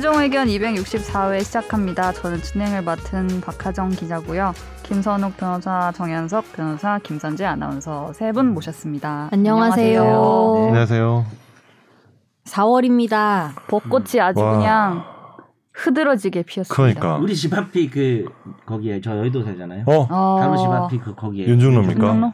최종 의견 264회 시작합니다. 저는 진행을 맡은 박하정 기자고요. 김선욱 변호사, 정현석 변호사, 김선재 아나운서 세 분 모셨습니다. 안녕하세요. 안녕하세요. 안녕하세요. 4월입니다. 벚꽃이 아주 와. 그냥 흐드러지게 피었습니다. 그러니까. 우리 집 앞이 그 거기에 저 여의도 살잖아요. 어, 어, 바로 집 앞이 그 거기에 윤중로입니까? 윤중로?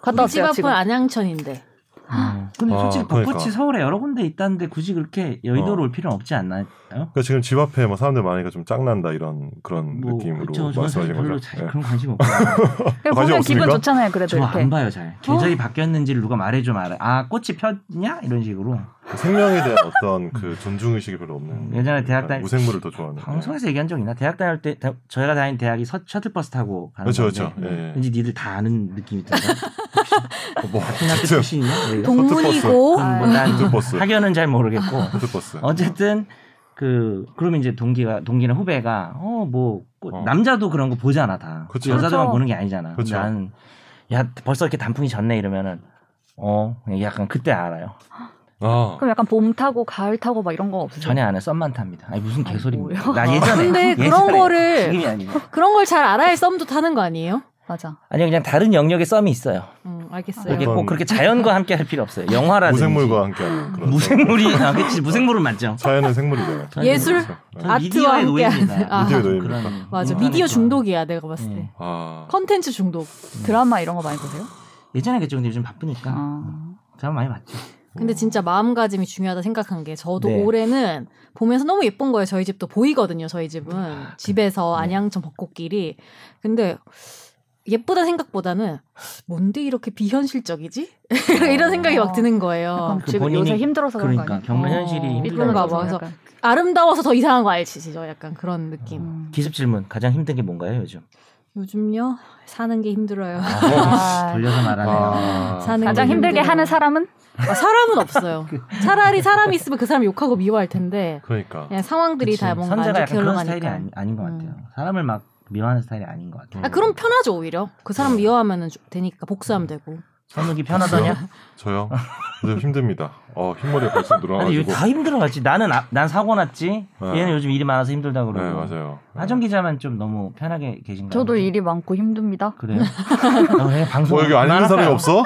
갔다 우리 집 왔어요 앞은 지금. 안양천인데. 어. 근데 아, 솔직히 그러니까. 벚꽃이 서울에 여러 군데 있다는데 굳이 그렇게 여의도로 어. 올 필요는 없지 않나요? 그러니까 지금 집 앞에 뭐 사람들 많으니까 좀 짱난다 이런 그런 느낌으로 뭐 그쵸. 저는 사실 말씀하신 별로 거죠. 잘 네. 그런 관심 없고 보면 기분 없습니까? 좋잖아요. 그래도 저 이렇게. 안 봐요 잘. 계절이 바뀌었는지를 누가 말해줘 말해. 아 꽃이 폈냐 이런 식으로. 생명에 대한 어떤 그 존중 의식이 별로 없는. 예전에 대학 다닐- 무생물을 더 좋아하는. 방송에서 얘기한 적 있나? 대학 다닐 때 다- 저희가 다닌 대학이 서, 셔틀버스 타고 가는 그렇죠, 건데 그렇죠. 예, 예. 왠지 니들 다 아는 느낌이 든다. 어, 뭐 같은 학교 출신이냐? 동문이고 아, 뭐난 셔틀버스. 학연은 잘 모르겠고 셔틀버스. 어쨌든 그 그러면 이제 동기가 동기나 후배가 어뭐 어. 남자도 그런 거 보잖아 다. 그쵸. 여자들만 그렇죠. 보는 게 아니잖아. 그쵸. 난야 벌써 이렇게 단풍이 졌네 이러면은 어 약간 그때 알아요. 아, 그럼 약간 봄 타고 가을 타고 막 이런 거 없으세요? 전혀 안 해. 썸만 탑니다. 아니 무슨 개소리입니까? 나 예전에 근데 그런 예전에, 거를- 지금이 아니고 그런 걸 잘 알아야 썸도 타는 거 아니에요? 맞아. 아니 그냥 다른 영역의 썸이 있어요. 음, 알겠어요. 어떤- 꼭 그렇게 자연과 함께 할 필요 없어요. 영화라든지 무생물과 함께하는 그런. 무생물이 아 그치 무생물은 맞죠. 자연은 생물이잖아요. 예술? 아트와 함께 노예입니다. 아. 미디어의 노예입니까? 그런 맞아. 인간의 미디어 중독이야, 내가 봤을 때. 네. 아, 컨텐츠 중독. 드라마 이런 거 많이 보세요? 예전에 그랬죠. 근데 요즘 바쁘니까 아. 드라마 많이 봤죠. 근데 진짜 마음가짐이 중요하다 생각한 게 저도 네. 올해는 보면서 너무 예쁜 거예요. 저희 집도 보이거든요. 저희 집은 집에서 네. 안양천 벚꽃길이. 근데 예쁘다 생각보다는 뭔데 이렇게 비현실적이지? 이런 생각이 막 드는 거예요. 그 지금 본인이- 요새 힘들어서 그런 거 그러니까 아니에요? 겪는 현실이 어, 그런 봐. 그래서 약간. 아름다워서 더 이상한 거 알지? 저 약간 그런 느낌. 음. 기습 질문 가장 힘든 게 뭔가요 요즘? 요즘요 사는 게 힘들어요. 아, 돌려서 말하네요. 아, 사는 가장 게 힘들게 힘들어요. 하는 사람은 아, 사람은 없어요. 차라리 사람이 있으면 그 사람 욕하고 미워할 텐데 그러니까. 그냥 상황들이 그치. 다 뭔가 안 선재가 약간 그런 스타일이. 아니, 아닌 것 같아요. 음. 사람을 막 미워하는 스타일이 아닌 것 같아요. 아 그럼 편하죠 오히려. 그 사람 미워하면은 주- 되니까 복수하면 되고. 선욱이 편하더냐? 저요? 요즘 힘듭니다. 어, 흰머리가 벌써 늘어나가지고. 다 힘들어갔지. 나는 아- 난 사고 났지. 네. 얘는 요즘 일이 많아서 힘들다 네, 그러고. 맞아요. 하정 기자만 좀 너무 편하게 계신가요? 저도 일이 많고 힘듭니다. 그래요. 방송 뭐 여기 안 있는 사람이? 없어?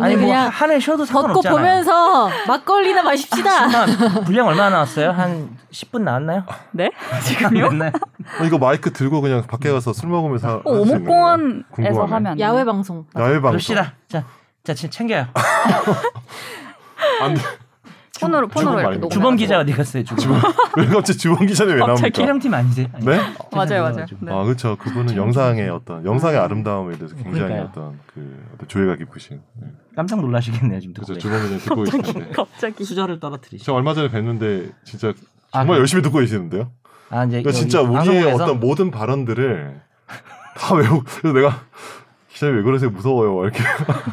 아니 뭐 그냥 한해 쉬어도 상관없잖아요. 보면서 막걸리나 마십시다. 아, 분량 얼마나 나왔어요? 한 10분 나왔나요? 네? 지금요? 네. 어, 이거 마이크 들고 그냥 밖에 가서 술 먹으면서 하- 어? 오목공원에서. 하면? 야외 방송. 야외 방송. 그럽시다. 자, 자, 지- 챙겨요. 안 돼. 폰으로 폰으로 이렇게. 녹음. 주범 기자 어디 갔어요? 주범. 왜 갑자기 주범 기자님 왜 나옵니까? 킬령팀 아니세요? 아니, 네? 맞아요, 맞아요. 좀. 네. 아 그렇죠. 그분은 참 영상의. 어떤 영상의 아름다움에 대해서 굉장히 그러니까요. 어떤 그 어떤 조예가 깊으신. 네. 깜짝 놀라시겠네요 지금 듣고 그렇죠. 주범 기자님 듣고 계시는데. 갑자기. 수저를 떨어뜨리시. 저 얼마 전에 뵀는데 진짜 아, 정말 그- 열심히 듣고 계시는데요. 아 이제 그러니까 진짜 우리의 방송국에서 어떤 모든 발언들을 다 외우고 그래서 내가 기자님 왜 그러세요 무서워요 이렇게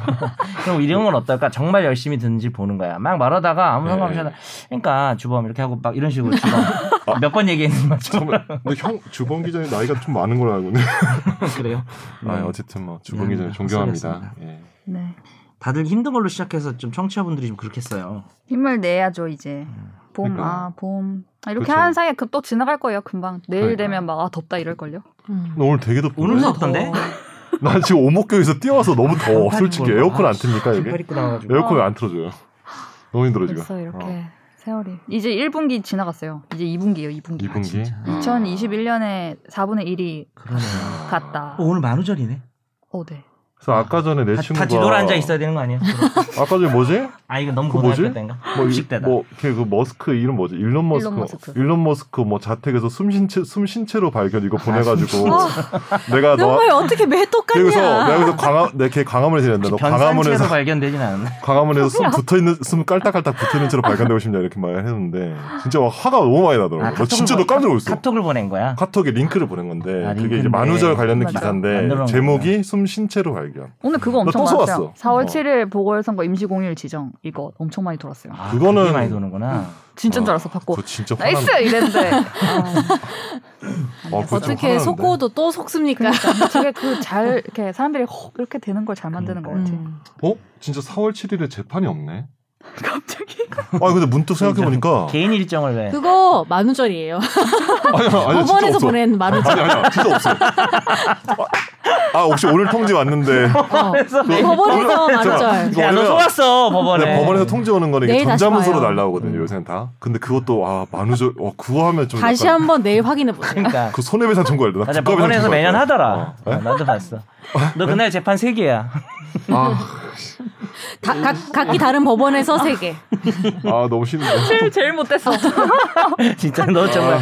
그럼 이런 건 어떨까? 정말 열심히 듣는지 보는 거야. 막 말하다가 아무 네. 상관없이 하다. 그러니까 주범 이렇게 하고 막 이런 식으로 주범 몇번 얘기했는 거죠. 정말 근데 형 주범 기자님 나이가 좀 많은 걸로 알고 있는데 그래요? 아, 네. 어쨌든 뭐 주범 네, 기자님 네, 존경합니다. 예. 네. 다들 힘든 걸로 시작해서 좀 청취자분들이 좀 그렇겠어요. 힘을 내야죠 이제. 봄, 그러니까. 아, 봄. 아, 이렇게 그쵸. 하는 사이에 그또 지나갈 거예요, 금방. 내일 그러니까. 되면 막, 아, 덥다 이럴걸요? 음. 너 오늘 되게 덥던데. 오늘도 없던데? 난 지금 오목교에서 뛰어와서 너무 더워. 솔직히 뭐, 에어컨 아, 안 틉니까 긴팔 여기? 입고 나와가지고. 에어컨 왜안 틀어줘요? 너무 힘들어 지금. 벌써 이렇게 어. 세월이. 이제 1분기 지나갔어요. 이제 2분기예요, 2분기. 2분기. 진짜. 2021년에 4분의 1이 그러네요. 갔다. 어, 오늘 만우절이네. 어, 네. 그래서 아까 전에 내 다, 친구가 다 뒤돌아 앉아 있어야 되는 거 아니에요? 아까 전에 뭐지? 아 이거 너무 그 뭐지? 고등학교 때인가? 뭐, 이- 입식대다. 뭐, 걔 그 머스크 이름 뭐지? 일론 머스크. 일론 머스크. 일론 머스크 뭐 자택에서 숨쉰 채, 숨쉰 채로 발견 이거 아, 보내가지고 숨쉰 내가 너 정말 어떻게 매 똑같냐? 그래서 내가 그래서 광화 내걔 광화문에서 이랬는데 너 변산체로 광화문에서 발견되진 않았네. 광화문에서 숨 붙어 있는 숨 깔딱깔딱 붙어 있는 채로 발견되고 싶냐 이렇게 말했는데 진짜 막 화가 너무 많이 나더라고. 아, 나 진짜 너 보- 깜짝 놀랐어. 카톡을 보낸 거야. 카톡에 링크를 보낸 건데 아, 그게 링크인데. 이제 만우절 관련된 맞아. 기사인데 만들어 제목이 숨쉰 채로 발견. 오늘 그거 나 엄청 또 많았어요. 써왔어. 4월 어. 7일 보궐선거 임시공휴일 지정 이거 엄청 많이 돌았어요. 아, 그거는- 많이 도는구나. 진짜인 줄 어, 알았어 받고 그거 진짜 화나. nice 이랬는데 아, 어, 좀 어떻게 화나는데. 속고도 또 속습니까? 그러니까 저게 그잘 이렇게 사람들이 혹 이렇게 되는 걸 잘 만드는 것 같아. 음. 어? 진짜 4월 7일에 재판이 없네. 갑자기 아 근데 문득 생각해 보니까 개인 일정을 왜? 그거 만우절이에요. 아니 아니 진짜 법원에서. 보낸 만우절. 아니 아니 진짜 없어. 아 혹시 오늘 통지 왔는데 어. 그래서 법원에서 만우절. 이거 야, 너 원래는- 속았어 법원에. 네, 법원에서 통지 오는 거는 이게 전자문서로. 날라오거든요 요새는 다. 근데 그것도 아 만우절 어 그거 하면 좀 다시 약간 한번 내일 확인해 보세요. 그러니까. 그 손해배상 청구할 되나? 맞아 법원에서 매년. 하더라. 어. 어, 나도 봤어. 너 그날 재판 세 개야. 아, 다, 각, 각기 다른 법원에서 세 개. 아 너무 싫은데. 제일 제일 못했어. 진짜 너 정말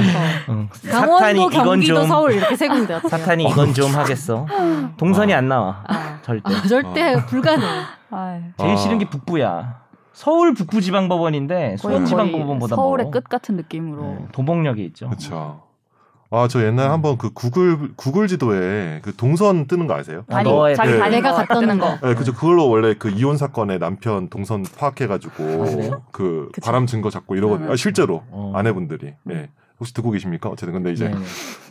응. 사탄이 강원도, 이건 경기도, 좀 서울 이렇게 세 군데였어요. 사탄이 이건 좀 하겠어. 동선이 안 나와. 아. 절대. 아, 절대 불가능. 아이, 제일 아. 싫은 게 북부야. 서울 북부지방법원인데 수원지방법원보다 서울의 멀어. 끝 같은 느낌으로. 네, 도봉역에 있죠. 그렇죠. 아 저 옛날에 한번 그 구글 구글 지도에 그 동선 뜨는 거 아세요? 아, 아니 너의 자기 그- 다니는 내가 거 갔던 거. 거. 네, 그죠. 그걸로 원래 그 이혼 사건의 남편 동선 파악해가지고 아? 그. 바람 증거 잡고 이러거든요. 아, 실제로 어. 아내분들이. 예. 혹시 듣고 계십니까? 어쨌든 근데 이제 네네.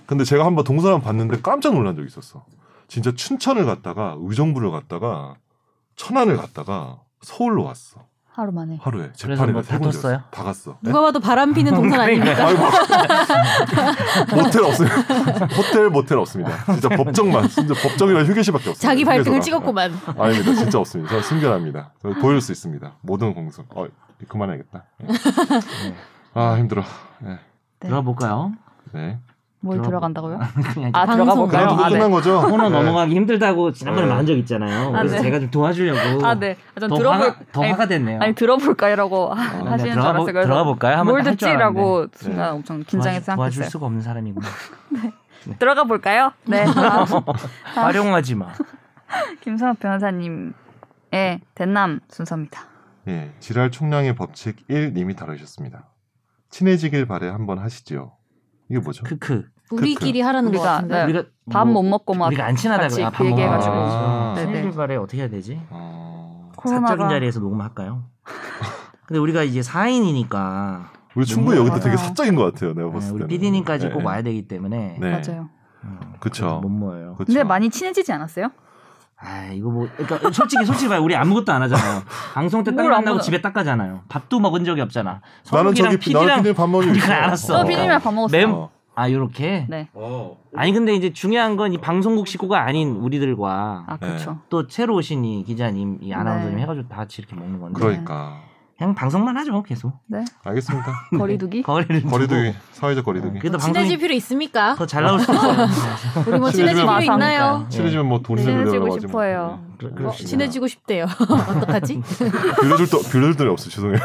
근데 제가 한번 동선 한번 봤는데 깜짝 놀란 적이 있었어. 진짜 춘천을 갔다가 의정부를 갔다가 천안을 갔다가 서울로 왔어. 하루 만에. 하루에 재판에 뭐다 떴어요? 다 갔어. 누가 봐도 바람 피는 동선 아닙니까? 아이고. 모텔 없어요. 호텔 모텔 없습니다. 진짜 법정만 진짜 법정이랑 휴게실밖에 없어요. 자기 발등을 휴게소가. 찍었구만. 아, 아닙니다. 진짜 없습니다. 저 순결합니다. 저 보여줄 수 있습니다. 모든 공소. 어, 그만해야겠다. 예. 아 힘들어. 네. 네. 들어가 볼까요? 네. 뭘 들어간다고요? 그냥 아 들어가. 볼까요? 아, 네. 끝난 거죠? 코너 네. 넘어가기 힘들다고 지난번에 네. 말한 적 있잖아요. 아, 그래서 네. 제가 좀 도와주려고 아 네. 아, 전 더, 들어볼 화가, 더 아니, 화가 됐네요. 아니 들어볼까 이러고 네, 하시는 줄 들어가, 보, 알았어요. 그래서 들어가 볼까요? 한번 뭘 듣지라고. 순간 네. 엄청 긴장해서 도와주, 도와줄 생각했어요. 수가 없는 사람이구나. 들어가 볼까요? 네. 다음 활용하지 마. 김선호 변호사님의 대남 순서입니다. 예. 지랄 총량의 법칙 1 님이 다루셨습니다. 친해지길 바래 한번 하시지요. 이게 뭐죠? 크크. 우리끼리 하라는 거 우리가, 같은데. 네. 우리가 밥 뭐, 못 먹고 막 우리가 안 친하다 같이 그래. 그 얘기해가지고. 아. 네네. 친해질 바래 어떻게 해야 되지? 어... 코로나가 사적인 자리에서 녹음할까요? 근데 우리가 이제 4인이니까 우리 충분히 여기도 되게 맞아요. 사적인 것 같아요. 내가 봤을 우리 때는. PD님까지 네. 꼭 와야 되기 때문에 네. 맞아요. 어, 그쵸. 못 모여요. 그쵸. 근데 많이 친해지지 않았어요? 아 이거 뭐 그러니까 솔직히 솔직히 봐요 우리 아무것도 안 하잖아요. 방송 때딱뭘 만나고 집에 딱 가잖아요. 밥도 먹은 적이 없잖아. 나는 저기 PD 밥 먹는 있어. 알았어. 저 피디님이랑 밥 먹었어요. 맴- 어. 아 요렇게. 네. 아니 근데 이제 중요한 건 이 방송국 식구가 아닌 우리들과 아 그렇죠. 또 새로 오신 이 기자님, 이 아나운서님 네. 해가지고 다 같이 이렇게 먹는 건데 그러니까 그냥 방송만 하죠 계속 네. 알겠습니다. 거리두기. 거리를 두고. 거리두기 사회적 거리두기. 그래도 친해질 필요 있습니까? 더 잘 나올 수 있어요. 우리 뭐 친해질 필요. 있나요? 친해지면 뭐 돈이 친해지고 들려가지고. 싶어요. 어, 그렇습니다. 친해지고 싶대요. 어떡하지? 빌려줄 도 빌려줄 돈이 없어 죄송해요.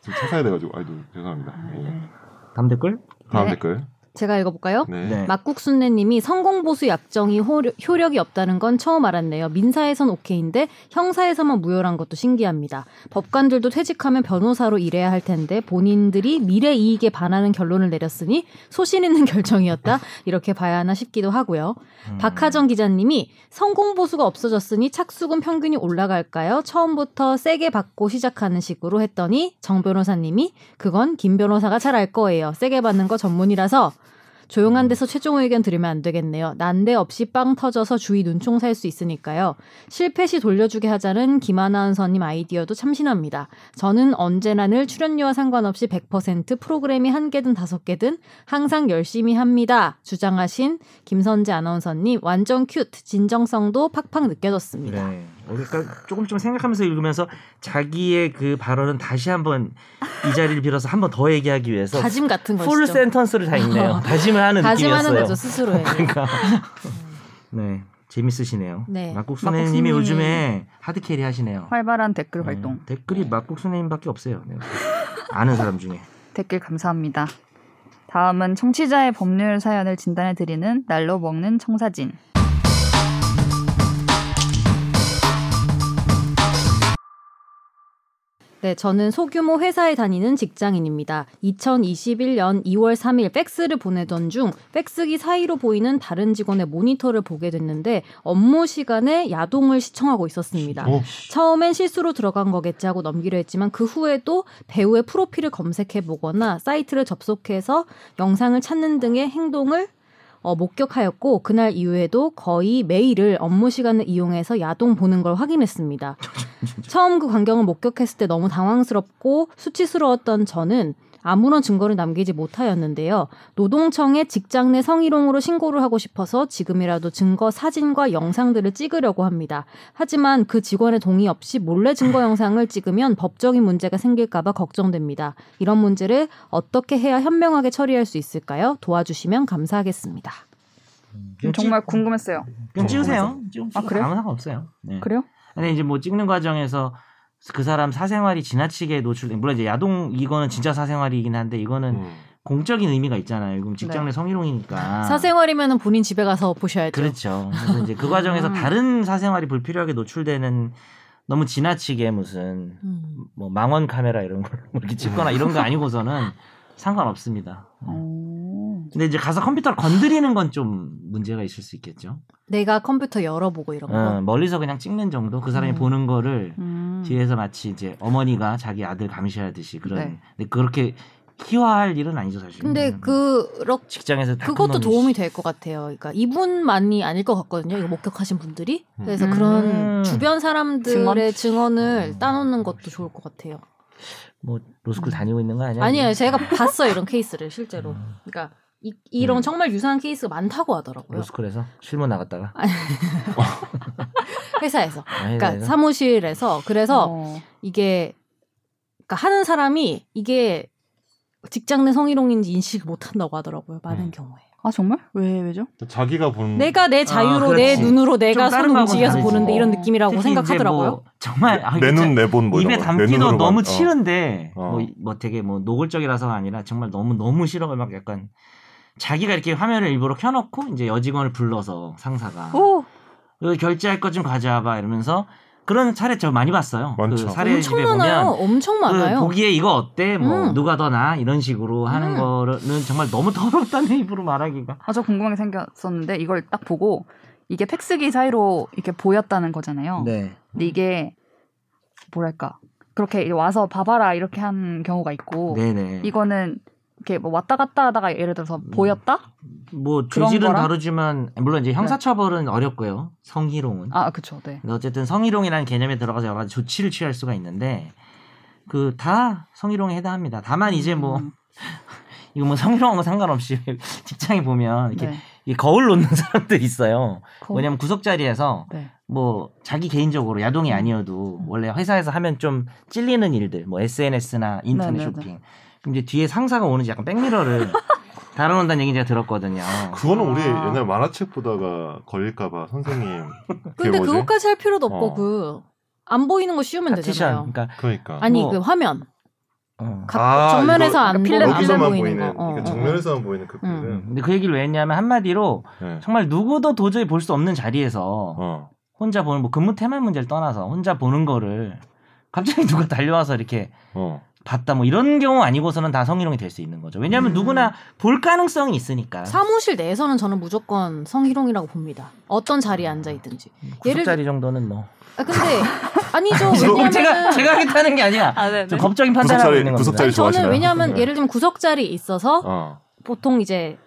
지금 차 사야 돼가지고 아이고 죄송합니다. 예. 다음 댓글. 다음 네. 댓글. 제가 읽어볼까요? 네. 네. 막국순내님이 성공보수 약정이 효력, 효력이 없다는 건 처음 알았네요. 민사에선 오케이인데 형사에서만 무효란 것도 신기합니다. 법관들도 퇴직하면 변호사로 일해야 할 텐데 본인들이 미래 이익에 반하는 결론을 내렸으니 소신 있는 결정이었다 이렇게 봐야 하나 싶기도 하고요. 음. 박하정 기자님이 성공보수가 없어졌으니 착수금 평균이 올라갈까요? 처음부터 세게 받고 시작하는 식으로 했더니 정 변호사님이 그건 김 변호사가 잘 알 거예요. 세게 받는 거 전문이라서 조용한 데서 최종 의견 들으면 안 되겠네요. 난데없이 빵 터져서 주위 눈총 살 수 있으니까요. 실패 시 돌려주게 하자는 김아나운서님 아이디어도 참신합니다. 저는 언제나 늘 출연료와 상관없이 100% 프로그램이 한 개든 다섯 개든 항상 열심히 합니다. 주장하신 김선재 아나운서님 완전 cute 진정성도 팍팍 느껴졌습니다. 네. 그러니까 조금 좀 생각하면서 읽으면서 자기의 그 발언은 다시 한번 이 자리를 빌어서 한번 더 얘기하기 위해서 다짐 같은 거죠. full sentence를 다 읽네요. 다짐을 하는 다짐하는 느낌이었어요. 거죠 스스로에. 그러니까 네 재밌으시네요. 네. 막국수네님이 요즘에 hard carry 하시네요. 활발한 댓글 네, 활동. 댓글이 막국수네님밖에 없어요. 네. 아는 사람 중에. 댓글 감사합니다. 다음은 청취자의 법률 사연을 진단해 드리는 날로 먹는 청사진. 네, 저는 소규모 회사에 다니는 직장인입니다. 2021년 2월 3일 팩스를 보내던 중 팩스기 사이로 보이는 다른 직원의 모니터를 보게 됐는데 업무 시간에 야동을 시청하고 있었습니다. 어, 처음엔 실수로 들어간 거겠지 하고 넘기려 했지만 그 후에도 배우의 프로필을 검색해 보거나 사이트를 접속해서 영상을 찾는 등의 행동을 어, 목격하였고 그날 이후에도 거의 매일을 업무 시간을 이용해서 야동 보는 걸 확인했습니다. 처음 그 광경을 목격했을 때 너무 당황스럽고 수치스러웠던 저는 아무런 증거를 남기지 못하였는데요. 노동청에 직장 내 성희롱으로 신고를 하고 싶어서 지금이라도 증거 사진과 영상들을 찍으려고 합니다. 하지만 그 직원의 동의 없이 몰래 증거 영상을 찍으면 법적인 문제가 생길까봐 걱정됩니다. 이런 문제를 어떻게 해야 현명하게 처리할 수 있을까요? 도와주시면 감사하겠습니다. 정말 궁금했어요. 그냥 찍으세요. 찍으면 아, 그래요? 아무 상관없어요. 네. 그래요? 근데 이제 뭐 찍는 과정에서 그 사람 사생활이 지나치게 노출된 물론 이제 야동 이거는 진짜 사생활이긴 한데 이거는 음. 공적인 의미가 있잖아요. 그럼 직장 내 네. 성희롱이니까. 사생활이면 본인 집에 가서 보셔야죠. 그렇죠. 그래서 이제 그 과정에서 음. 다른 사생활이 불필요하게 노출되는 너무 지나치게 무슨 음. 뭐 망원 카메라 이런 걸 이렇게 찍거나 이런 거 아니고서는 상관없습니다. 어. 근데 이제 가서 컴퓨터를 건드리는 건 좀 문제가 있을 수 있겠죠. 내가 컴퓨터 열어보고 이런 거. 어, 멀리서 그냥 찍는 정도 그 사람이 음. 보는 거를 음. 뒤에서 마치 이제 어머니가 자기 아들 감시하듯이 그런 네. 근데 그렇게 희화할 일은 아니죠 사실. 근데 그렇 직장에서 다 그것도 도움이 될 것 같아요. 그러니까 이분만이 아닐 것 같거든요. 이거 목격하신 분들이. 그래서 음. 그런 주변 사람들의 증언? 을 음. 따놓는 것도 좋을 것 같아요. 뭐 로스쿨 다니고 있는 거 아니야? 아니에요. 제가 봤어요. 이런 케이스를 실제로. 음. 그러니까 이, 이런 음. 정말 유사한 케이스가 많다고 하더라고요. 로스쿨에서 실무 나갔다가 회사에서. 아니, 그러니까 내가- 사무실에서. 그래서 어. 이게 그러니까 하는 사람이 이게 직장 내 성희롱인지 인식을 못 한다고 하더라고요. 많은 음. 경우에. 아 정말? 왜 왜죠? 자기가 보는 내가 내 자유로 아, 내. 눈으로 내가 손 움직여서. 보는데 이런 어. 느낌이라고 이제 생각하더라고요. 뭐 정말 아, 내눈내본 뭐 입에 담기도. 너무 어. 싫은데 어. 뭐, 뭐 되게 뭐 노골적이라서가 아니라 정말 너무 너무 싫어가 막 약간 자기가 이렇게 화면을 일부러 켜놓고 이제 여직원을 불러서 상사가 오. 여기 결제할 것 좀 가져와봐 이러면서 그런 사례 저 많이 봤어요. 많죠. 그 사례 엄청 집에 많아요. 보면 엄청 그 많아요. 보기에 이거 어때? 뭐 음. 누가 더 나? 이런 식으로 하는 음. 거는 정말 너무 더럽다는 입으로 말하기가. 아 저 궁금한 게 생겼었는데 이걸 딱 보고 이게 팩스기 사이로 이렇게 보였다는 거잖아요. 네. 근데 이게 뭐랄까 그렇게 와서 봐봐라 이렇게 한 경우가 있고 네네. 이거는 이렇게 뭐 왔다 갔다 하다가 예를 들어서 보였다? 뭐 죄질은 거랑? 다르지만 물론 이제 형사처벌은 어렵고요. 성희롱은. 아 그쵸 네. 근데 어쨌든 성희롱이라는 개념에 들어가서 여러 가지 조치를 취할 수가 있는데 그 다 성희롱에 해당합니다. 다만 이제 뭐 음, 이거 뭐 성희롱하고 상관없이 직장에 보면 이렇게 네. 이 거울 놓는 사람들 있어요. 거울? 왜냐면 구석 자리에서 네. 뭐 자기 개인적으로 야동이 음. 아니어도 원래 회사에서 하면 좀 찔리는 일들 뭐 SNS나 인터넷 네, 네, 네. 쇼핑 이제 뒤에 상사가 오는지 약간 백미러를 달아놓는다는 얘기 제가 들었거든요. 그거는 우리 아. 옛날 만화책 보다가 걸릴까봐 선생님. 근데 뭐지? 그것까지 할 필요도 없고 어. 그안 보이는 거 씌우면 파티션 되잖아요. 그러니까 그러니까. 아니 뭐- 그 화면 어. 각- 아, 정면에서 이거 안 필름 보이는 안 여기서만 보이는 보이는. 거. 어, 그러니까 어, 정면에서만 보이는 그 음. 필름. 근데 그 얘기를 왜 했냐면 한마디로 네. 정말 누구도 도저히 볼 수 없는 자리에서 어. 혼자 보는 뭐 근무 태만 문제를 떠나서 혼자 보는 거를 갑자기 누가 달려와서 이렇게 어. 봤다 뭐 이런 경우 아니고서는 다 성희롱이 될 수 있는 거죠. 왜냐하면 음. 누구나 볼 가능성이 있으니까. 사무실 내에서는 저는 무조건 성희롱이라고 봅니다. 어떤 자리에 앉아 있든지. 예를 구석자리 정도는 뭐. 아 근데 아니죠. 구석- 왜냐면 제가 제가 하겠다는 게 아니라 아, 네, 좀 네. 법적인 판단을 하고 구석자리- 있는 겁니다. 구석자리 저는? 왜냐하면 네. 예를 들면 구석자리 있어서 어. 보통 이제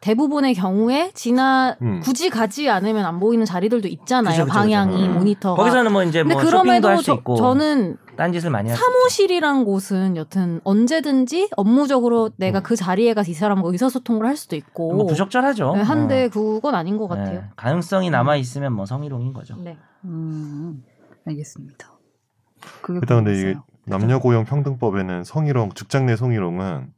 대부분의 경우에 지나 음. 굳이 가지 않으면 안 보이는 자리들도 있잖아요. 그죠, 그죠, 방향이 그죠. 음. 모니터가. 거기서는 뭐 이제 근데 뭐 그럼에도 할수 저, 있고 저는 딴짓을 많이 있죠. 사무실이란 곳은 여튼 언제든지 업무적으로 내가 음. 그 자리에 가서 이 사람과 의사소통을 할 수도 있고 뭐 부적절하죠. 네, 한데 어. 그건 아닌 것 같아요. 네, 가능성이 남아 있으면 뭐 성희롱인 거죠. 네. 음, 알겠습니다. 그게 일단 근데 이게. 남녀 고용 평등법에는 성희롱, 직장 내 성희롱은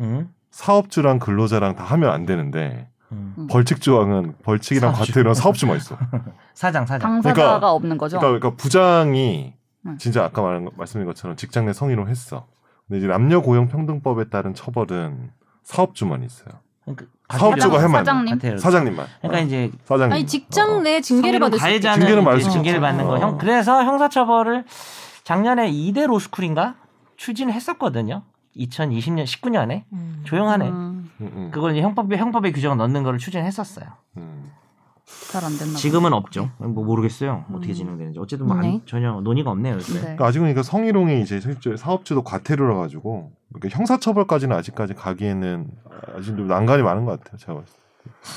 음? 사업주랑 근로자랑 다 하면 안 되는데 음. 음. 벌칙 조항은 벌칙이랑 사업주. 과태료랑 사업주만 있어. 사장 사장. 당사자가 그러니까- 없는 거죠. 그러니까, 그러니까 부장이 음. 진짜 아까 말한 거- 말씀드린 것처럼 직장 내 성희롱 했어. 근데 이제 남녀 고용 평등법에 따른 처벌은 사업주만 있어요. 그러니까 사업주가 하면 안 돼. 사장님? 사장님만. 그러니까 어, 이제 사장님. 아니 직장 내 징계를 받을 수 있죠. 징계는 받을 수 징계를. 받는 거. 어. 형 그래서 형사처벌을 작년에 2대 로스쿨인가 추진했었거든요. 2020년 19년에 음. 조용하네. 음, 음, 음, 그걸 이제 형법에 형법에 규정을 넣는 거를 추진했었어요. 음. 잘 안 됐나 지금은 없죠. 뭐 모르겠어요. 어떻게 음. 진행되는지. 어쨌든 뭐 안- 네. 전혀 논의가 없네요. 요새. 네. 그러니까 아직은 그러니까 성희롱이 이제 실제 사업주도 과태료라 가지고 이렇게 형사처벌까지는 아직까지 가기에는 아직 좀 난관이 많은 것 같아요. 제가 봤을 때.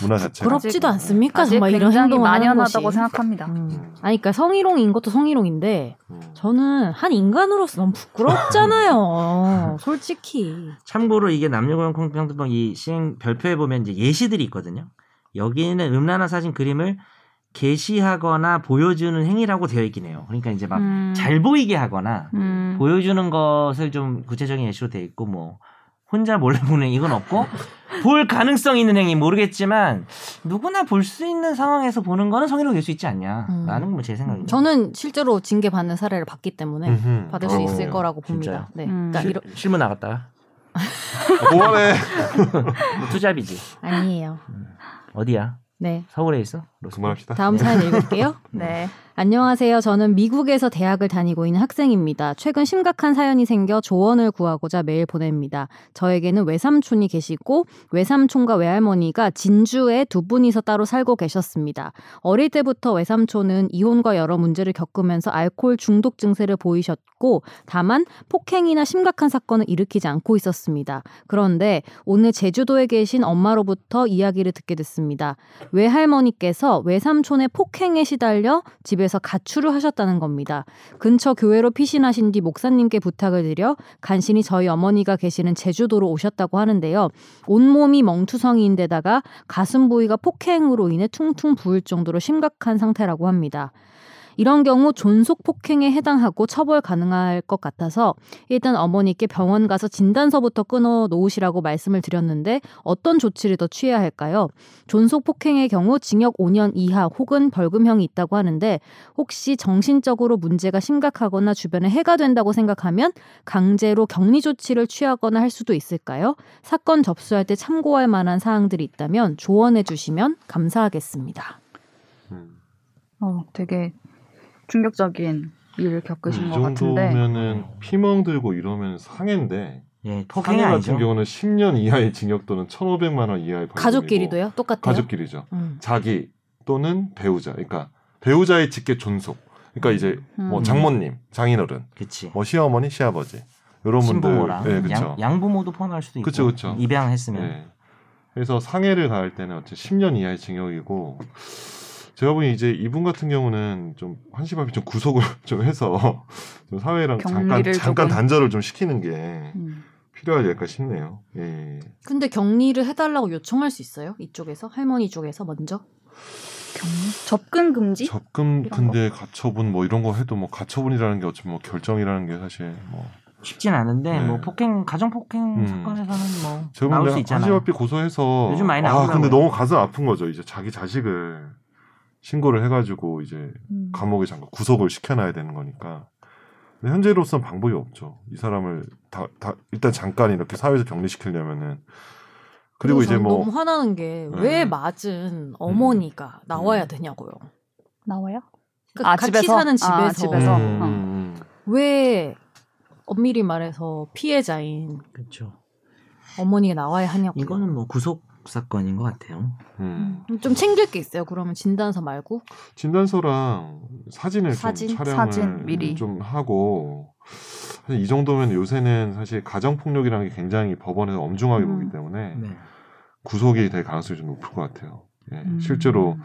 문화 자체가. 부럽지도 않습니까? 아직 정말 이런 행동을 하는 만연하다고. 생각합니다. 음. 음. 아니 그러니까 성희롱인 것도 성희롱인데 음. 저는 한 인간으로서 너무 부끄럽잖아요. 솔직히. 참고로 이게 남녀공평등법 이 시행 별표에 보면 이제 예시들이 있거든요. 여기는 음란한 사진 그림을 게시하거나 보여주는 행위라고 되어 있긴 해요. 그러니까 이제 막잘 음. 보이게 하거나 음. 보여주는 것을 좀 구체적인 예시로 돼 있고 뭐 혼자 몰래 보는 이건 없고 볼 가능성 있는 행위 모르겠지만 누구나 볼 수 있는 상황에서 보는 거는 성희롱 될수 있지 않냐라는 뭐제 생각입니다. 저는 실제로 징계 받는 사례를 봤기 때문에 음흠. 받을 수 어. 있을 거라고 진짜요? 봅니다. 네. 음. 그러니까 실- 이러, 실무 나갔다가 그만해. 뭐 투잡이지. 아니에요. 어디야? 네. 서울에 있어? 그만합시다. 다음 사연 읽을게요. 네. 안녕하세요. 저는 미국에서 대학을 다니고 있는 학생입니다. 최근 심각한 사연이 생겨 조언을 구하고자 메일 보냅니다. 저에게는 외삼촌이 계시고 외삼촌과 외할머니가 진주에 두 분이서 따로 살고 계셨습니다. 어릴 때부터 외삼촌은 이혼과 여러 문제를 겪으면서 알코올 중독 증세를 보이셨고 다만 폭행이나 심각한 사건을 일으키지 않고 있었습니다. 그런데 오늘 제주도에 계신 엄마로부터 이야기를 듣게 됐습니다. 외할머니께서 외삼촌의 폭행에 시달려 집에서 가출을 하셨다는 겁니다. 근처 교회로 피신하신 뒤 목사님께 부탁을 드려 간신히 저희 어머니가 계시는 제주도로 오셨다고 하는데요. 온몸이 멍투성이인데다가 가슴 부위가 폭행으로 인해 퉁퉁 부을 정도로 심각한 상태라고 합니다. 이런 경우 존속 폭행에 해당하고 처벌 가능할 것 같아서 일단 어머니께 병원 가서 진단서부터 끊어 놓으시라고 말씀을 드렸는데 어떤 조치를 더 취해야 할까요? 존속 폭행의 경우 징역 5년 이하 혹은 벌금형이 있다고 하는데 혹시 정신적으로 문제가 심각하거나 주변에 해가 된다고 생각하면 강제로 격리 조치를 취하거나 할 수도 있을까요? 사건 접수할 때 참고할 만한 사항들이 있다면 조언해 주시면 감사하겠습니다. 음. 어, 되게 충격적인 일을 겪으신 이것 같은데. 정도면은 피멍 들고 이러면 상해인데 예, 상해 같은 아니죠. 경우는 10년 이하의 징역 또는 1,500만 원 이하의 벌금이고 가족끼리도요? 똑같아요? 가족끼리죠. 음. 자기 또는 배우자. 그러니까 배우자의 직계 존속. 그러니까 이제 뭐 음. 장모님, 장인어른, 그치. 뭐 시어머니, 시아버지 이런 분들. 신부모랑 네, 그렇죠. 양, 양부모도 포함할 수도 있고 그쵸, 그쵸. 입양했으면 네. 그래서 상해를 가할 때는 어째 10년 이하의 징역이고 제가 보기 이제 이분 같은 경우는 좀 한시밥이 좀 구속을 좀 해서 좀 사회랑 잠깐 격리를 잠깐 조금. 단절을 좀 시키는 게 음. 필요하지 않을까 싶네요. 예. 근데 격리를 해달라고 요청할 수 있어요? 이쪽에서? 할머니 쪽에서 먼저? 격리? 접근 금지? 접근 근데 가처분 뭐 이런 거 해도 뭐 가처분이라는 게 어차피 뭐 결정이라는 게 사실 뭐 쉽진 않은데 네. 뭐 폭행 가정 폭행 음. 사건에서는 뭐 제가 나올 수 있잖아요. 한시밥비 고소해서 요즘 많이 아 나오더라고요. 근데 너무 가슴 아픈 거죠. 이제 자기 자식을 신고를 해가지고 이제 음. 감옥에 잠깐 구속을 시켜놔야 되는 거니까. 근데 현재로서는 방법이 없죠. 이 사람을 다, 다 일단 잠깐 이렇게 사회에서 격리시키려면은 그리고 이제 뭐 너무 화나는 게왜 음. 맞은 어머니가 나와야 되냐고요. 나와요? 그러니까 아, 같이 집에서? 사는 집에서, 아, 집에서? 음, 어. 음, 왜 엄밀히 말해서 피해자인 그렇죠. 어머니가 나와야 하냐고. 이거는 뭐 구속 사건인 것 같아요. 음. 음, 좀 챙길 게 있어요. 그러면 진단서 말고. 진단서랑 사진을 사진? 좀 촬영을 사진 미리. 좀 하고 사실 이 정도면 요새는 사실 가정 폭력이라는 게 굉장히 법원에서 엄중하게 음. 보기 때문에 네. 구속이 될 가능성이 좀 높을 것 같아요. 예, 음. 실제로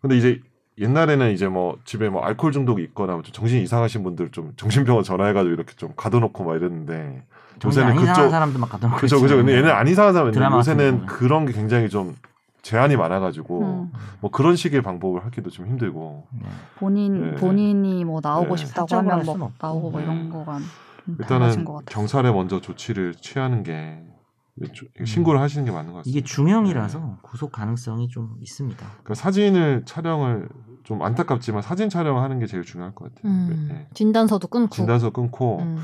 근데 이제 옛날에는 이제 뭐 집에 뭐 알코올 중독이 있거나 좀 정신 이상하신 분들 좀 정신병원 전화해가지고 이렇게 좀 가둬놓고 막 이랬는데 요새는 이상한 그쪽 사람들 막 갖다 놓고 그죠 그죠 근데 얘는 안 이상한 사람인데 요새는. 그런 게 굉장히 좀 제한이 많아가지고 음. 뭐 그런 식의 방법을 하기도 좀 힘들고 네. 본인 네. 본인이 뭐 나오고 네. 싶다고 하면 할 뭐. 나오고 뭐 네. 이런 거가 좀 달라진 것 일단은. 경찰에 먼저 조치를 취하는 게 신고를 하시는 게 맞는 것 같습니다. 이게 중형이라서 구속 가능성이 좀 있습니다. 그러니까 사진을 촬영을 좀 안타깝지만 사진 촬영하는 게 제일 중요할 것 같아요. 음, 네. 진단서도 끊고. 진단서 끊고 음.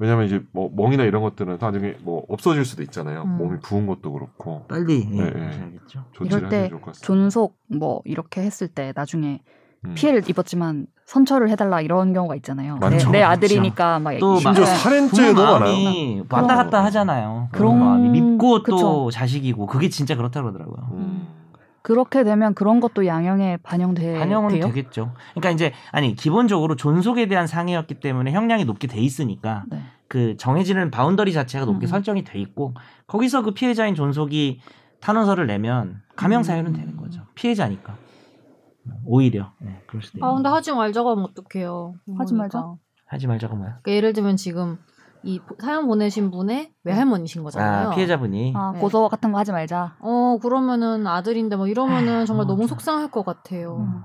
왜냐하면 이제 뭐 멍이나 이런 것들은 나중에 뭐 없어질 수도 있잖아요. 음. 몸이 부은 것도 그렇고 빨리 예, 네, 네. 하셔야겠죠. 조치를 이럴 때 하시면 좋을 것 같습니다. 존속 뭐 이렇게 했을 때 나중에 음. 피해를 입었지만 선처를 해달라 이런 경우가 있잖아요. 내, 많죠. 내 아들이니까 막또 이- 심지어 네. 살인죄도 많아요. 왔다 갔다 하잖아요. 그런- 부모 마음이 믿고 또 그쵸. 자식이고 그게 진짜 그렇다 그러더라고요. 음. 그렇게 되면 그런 것도 양형에 반영돼 반영은 돼요? 되겠죠. 그러니까 이제 아니 기본적으로 존속에 대한 상해였기 때문에 형량이 높게 돼 있으니까 네. 그 정해지는 boundary 자체가 높게 음. 설정이 돼 있고 거기서 그 피해자인 존속이 탄원서를 내면 감형 사유는 되는 거죠. 피해자니까. 오히려 네, 그럴 수도. 아 근데 하지 말자고 하면 어떡해요. 하지 말자? 그러니까. 하지 말자고 뭐야? 그러니까 예를 들면 지금 이 보- 사연 보내신 분의 외할머니신 거잖아요. 아 피해자분이 아, 네. 고소 같은 거 하지 말자. 어 그러면은 아들인데 뭐 이러면은 정말 어, 너무 참. 속상할 것 같아요. 음.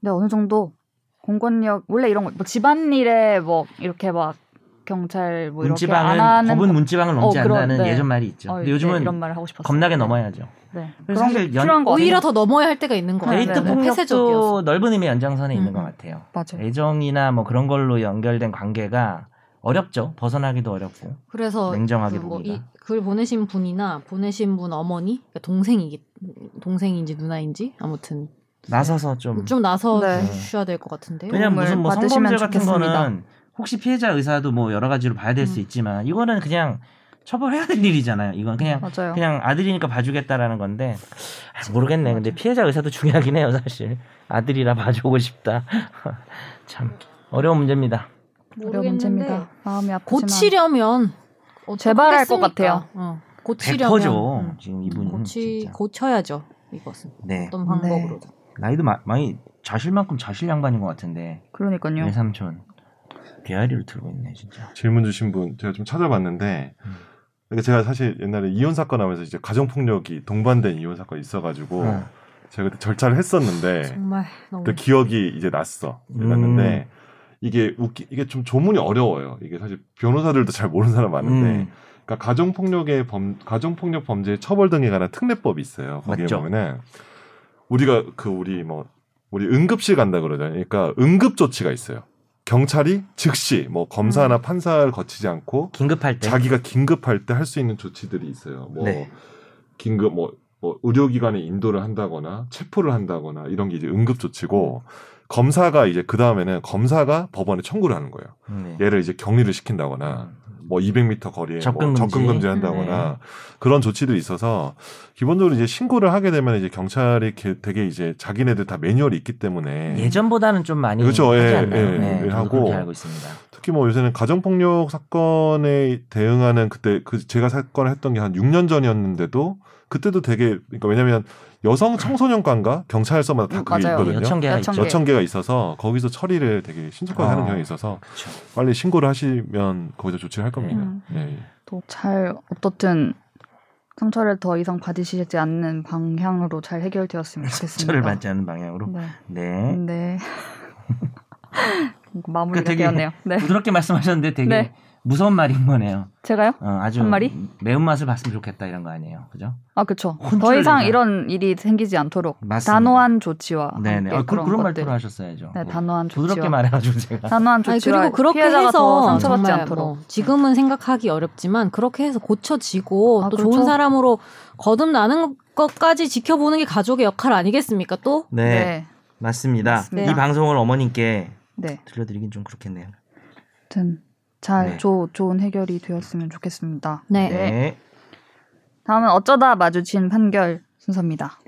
근데 어느 정도 공권력 원래 이런 거 뭐 집안일에 뭐 이렇게 막 경찰 뭐 이렇게 안 문지방은 하는 법은 거- 문지방을 넘지 어, 그런- 않는다는 네. 예전 말이 있죠. 어, 근데 네, 요즘은 이런 말을 하고 싶었어요. 겁나게 넘어야죠. 네. 그래서 사실 연- 필요한 거 오히려? 더 넘어야 할 때가 있는 것 네, 같아요. 네, 데이트 네. 폭력도 넓은 의미의 연장선에 있는 음, 것 음. 같아요. 맞아요. 애정이나 뭐 그런 걸로 연결된 관계가 어렵죠. 벗어나기도 어렵고. 그래서 냉정하게 그뭐 보기가. 이글 보내신 분이나 보내신 분 어머니 그러니까 동생이 동생인지 누나인지 아무튼 나서서 좀 좀 나서 네. 주셔야 될 것 같은데요. 왜냐면 도움을 무슨 뭐 성범죄 같은 좋겠습니다. 거는 혹시 피해자 의사도 뭐 여러 가지로 봐야 될수 음. 있지만 이거는 그냥 처벌해야 될 일이잖아요. 이건 그냥 맞아요. 그냥 아들이니까 봐주겠다라는 건데 아, 모르겠네. 근데 피해자 의사도 중요하긴 해요, 사실. 아들이라 봐주고 싶다. 참 어려운 문제입니다. 문제입니다. 마음이 아프지만 고치려면 재발할 것? 같아요. 어, 고치려면 100%죠. 음, 지금 이분은 고치 진짜. 고쳐야죠. 이것은 네. 어떤 방법으로든. 나이도 마- 많이 자실만큼 자실 양반인 것 같은데 그러니까요. 외삼촌 배아리를 들고 있네 진짜. 질문 주신 분 제가 좀 찾아봤는데 음. 그러니까 제가 사실 옛날에 이혼 사건 하면서 이제 가정 폭력이 동반된 이혼 사건이 있어가지고 어. 제가 그때 절차를 했었는데 정말 너무 그 기억이 이제 났어 음. 났는데 이게 웃기 이게 좀 조문이 어려워요. 이게 사실 변호사들도 잘 모르는 사람 많은데 음. 그러니까 가정 폭력의 범 가정 폭력 범죄 처벌 등에 관한 특례법이 있어요. 거기에 맞죠. 보면은 우리가 그 우리 뭐 우리 응급실 간다 그러잖아요. 그러니까 응급 조치가 있어요. 경찰이 즉시 뭐 검사나 판사를 거치지 않고 긴급할 때 자기가 긴급할 때 할 수 있는 조치들이 있어요. 뭐 네. 긴급 뭐, 뭐 의료기관에 인도를 한다거나 체포를 한다거나 이런 게 이제 응급 조치고 검사가 이제 그 다음에는 검사가 법원에 청구를 하는 거예요. 네. 얘를 이제 격리를 시킨다거나 뭐 200m 거리에 접근 뭐 금지. 접근 금지한다거나 그런 조치들이 있어서 기본적으로 이제 신고를 하게 되면 이제 경찰이 게- 되게 이제 자기네들 다 매뉴얼이 있기 때문에 예전보다는 좀 많이 그렇죠. 예, 않나요? 예, 네, 예, 하고. 특히 뭐 요새는 가정폭력 사건에 대응하는 그때 그 제가 사건을 했던 게 한 6년 전이었는데도 그때도 되게 그러니까 왜냐면 여성 청소년관과 경찰서마다 다 음, 그게 맞아요. 있거든요. 여천 개가 여천. 여천 개가 있어서 거기서 처리를 되게 신속하게 아. 하는 경향이 있어서 그렇죠. 빨리 신고를 하시면 거기서 조치를 할 겁니다. 음. 예, 예. 또잘 어떻든 상처를 더 이상 받으시지 않는 방향으로 잘 해결되었으면 좋겠습니다. 처를 받지 않는 방향으로. 네. 네. 네. 마무리가 그 되게 되었네요. 네. 부드럽게 말씀하셨는데 되게 네. 무서운 말인 거네요. 제가요? 어, 아주 한 마리? 매운맛을 봤으면 좋겠다 이런 거 아니에요. 그죠? 아, 그쵸. 혼쭐을 더 이상 내자. 이런 일이 생기지 않도록 맞습니다. 단호한 조치와 네네. 함께 어, 그, 그런 그런. 말투로 하셨어야죠. 네, 뭐 단호한 부드럽게 조치와 말해가지고 제가. 단호한 조치와 그리고 그렇게 해서 상처받지 정말 않도록 뭐 지금은 생각하기 어렵지만 그렇게 해서 고쳐지고 아, 또 그렇죠. 좋은 사람으로 거듭나는 것까지 지켜보는 게 가족의 역할 아니겠습니까? 또 네, 네. 맞습니다. 맞습니다. 이 방송을 어머님께 네. 들려드리긴 좀 그렇겠네요. 아무튼 잘 네. 조, 좋은 해결이 되었으면 좋겠습니다. 네. 네. 다음은 어쩌다 마주친 판결 순서입니다.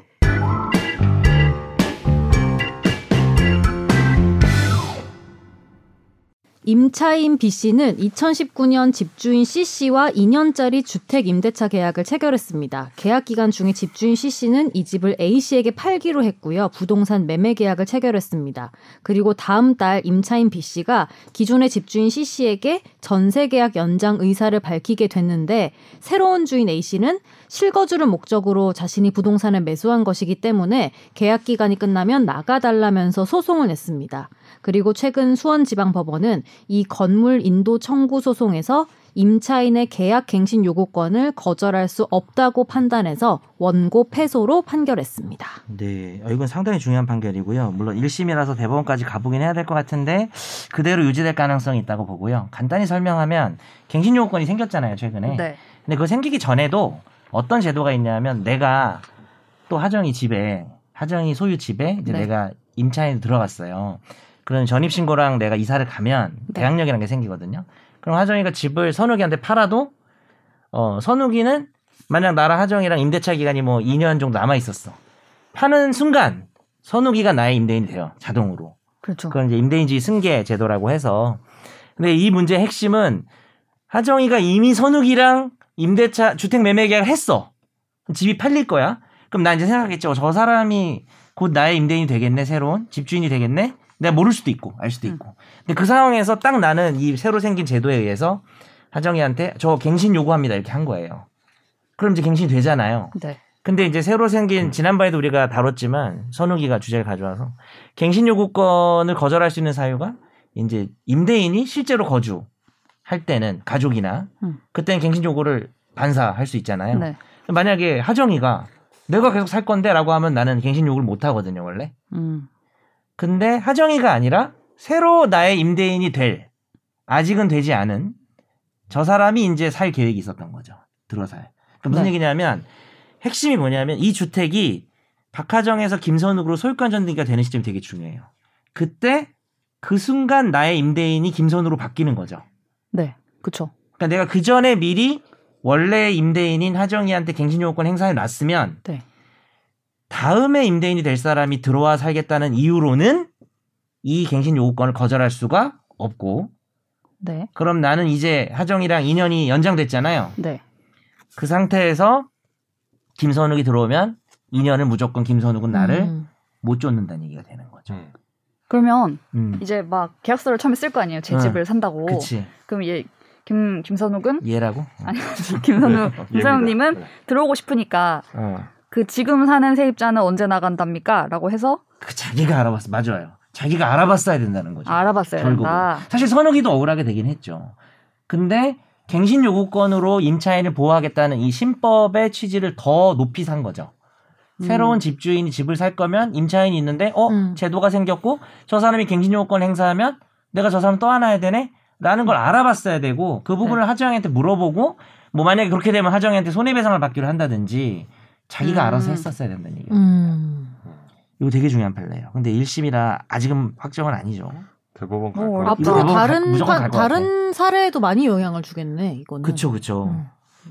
임차인 B 씨는 2019년 집주인 C 씨와 2년짜리 주택 임대차 계약을 체결했습니다. 계약 기간 중에 집주인 C 씨는 이 집을 A 씨에게 팔기로 했고요. 부동산 매매 계약을 체결했습니다. 그리고 다음 달 임차인 B 씨가 기존의 집주인 C 씨에게 전세 계약 연장 의사를 밝히게 됐는데 새로운 주인 A 씨는 실거주를 목적으로 자신이 부동산을 매수한 것이기 때문에 계약 기간이 끝나면 나가달라면서 소송을 냈습니다. 그리고 최근 수원지방법원은 이 건물 인도 청구 소송에서 임차인의 계약 갱신 요구권을 거절할 수 없다고 판단해서 원고 패소로 판결했습니다. 네, 어, 이건 상당히 중요한 판결이고요. 물론 1심이라서 대법원까지 가보긴 해야 될 것 같은데 그대로 유지될 가능성이 있다고 보고요. 간단히 설명하면 갱신 요구권이 생겼잖아요, 최근에. 네. 근데 그거 생기기 전에도 어떤 제도가 있냐면 내가 또 하정이 집에 하정이 소유 집에 이제 네. 내가 임차인이 들어갔어요. 그런 전입 신고랑 내가 이사를 가면 네. 대항력이라는 게 생기거든요. 그럼 하정이가 집을 선욱이한테 팔아도 어 선욱이는 만약 나랑 하정이랑 임대차 기간이 뭐 2년 정도 남아 있었어. 파는 순간 선욱이가 나의 임대인이 돼요. 자동으로. 그렇죠. 그건 이제 임대인주의 승계 제도라고 해서. 근데 이 문제의 핵심은 하정이가 이미 선욱이랑 임대차 주택 매매 계약을 했어. 집이 팔릴 거야. 그럼 나 이제 생각했죠. 저 사람이 곧 나의 임대인이 되겠네, 새로운 집주인이 되겠네. 내가 모를 수도 있고, 알 수도 있고. 근데 그 상황에서 딱 나는 이 새로 생긴 제도에 의해서 하정이한테 저 갱신 요구합니다 이렇게 한 거예요. 그럼 이제 갱신이 되잖아요. 네. 근데 이제 새로 생긴 지난번에도 우리가 다뤘지만 선우기가 주제를 가져와서 갱신 요구권을 거절할 수 있는 사유가 이제 임대인이 실제로 거주할 때는 가족이나 음. 그때는 갱신 요구를 반사할 수 있잖아요. 네. 만약에 하정이가 내가 계속 살 건데라고 하면 나는 갱신 요구를 못 하거든요 원래. 음. 근데 하정이가 아니라 새로 나의 임대인이 될 아직은 되지 않은 저 사람이 이제 살 계획이 있었던 거죠. 들어 살. 그러니까 무슨 네. 얘기냐면 핵심이 뭐냐면 이 주택이 박하정에서 김선욱으로 소유권 전등기가 되는 시점이 되게 중요해요. 그때 그 순간 나의 임대인이 김선우로 바뀌는 거죠. 네. 그쵸. 그러니까 내가 그 전에 미리 원래 임대인인 하정이한테 갱신요구권 행사해 놨으면 네. 다음에 임대인이 될 사람이 들어와 살겠다는 이유로는 이 갱신 요구권을 거절할 수가 없고 네. 그럼 나는 이제 하정이랑 인연이 연장됐잖아요. 네. 그 상태에서 김선욱이 들어오면 인연을 무조건 김선욱은 나를 음. 못 쫓는다는 얘기가 되는 거죠. 음. 그러면 음. 이제 막 계약서를 처음에 쓸 거 아니에요. 제 응. 집을 산다고. 그치. 그럼 얘 김 김선욱은 얘라고? 아니 김선욱 김선욱님은 네. 들어오고 싶으니까 어. 그 지금 사는 세입자는 언제 나간답니까?라고 해서 그 자기가 알아봤어. 맞아요. 자기가 알아봤어야 된다는 거죠. 알아봤어야 결국은. 된다. 사실 선욱이도 억울하게 되긴 했죠. 근데 갱신 요구권으로 임차인을 보호하겠다는 이 신법의 취지를 더 높이 산 거죠. 새로운 집주인이 집을 살 거면 임차인이 있는데 어 음. 제도가 생겼고 저 사람이 갱신 요구권 행사하면 내가 저 사람 떠안아야 되네 라는 걸 알아봤어야 되고 그 부분을 하정이한테 물어보고 뭐 만약에 그렇게 되면 하정이한테 손해배상을 받기로 한다든지 자기가 음. 알아서 했었어야 된다는 얘기예요. 음. 이거 되게 중요한 판례예요. 근데 1심이라 아직은 확정은 아니죠. 대법원 갈 어. 앞으로 이거 다른 무조건 파- 갈것 다른 사례에도 많이 영향을 주겠네 이거는. 그쵸 그쵸. 음.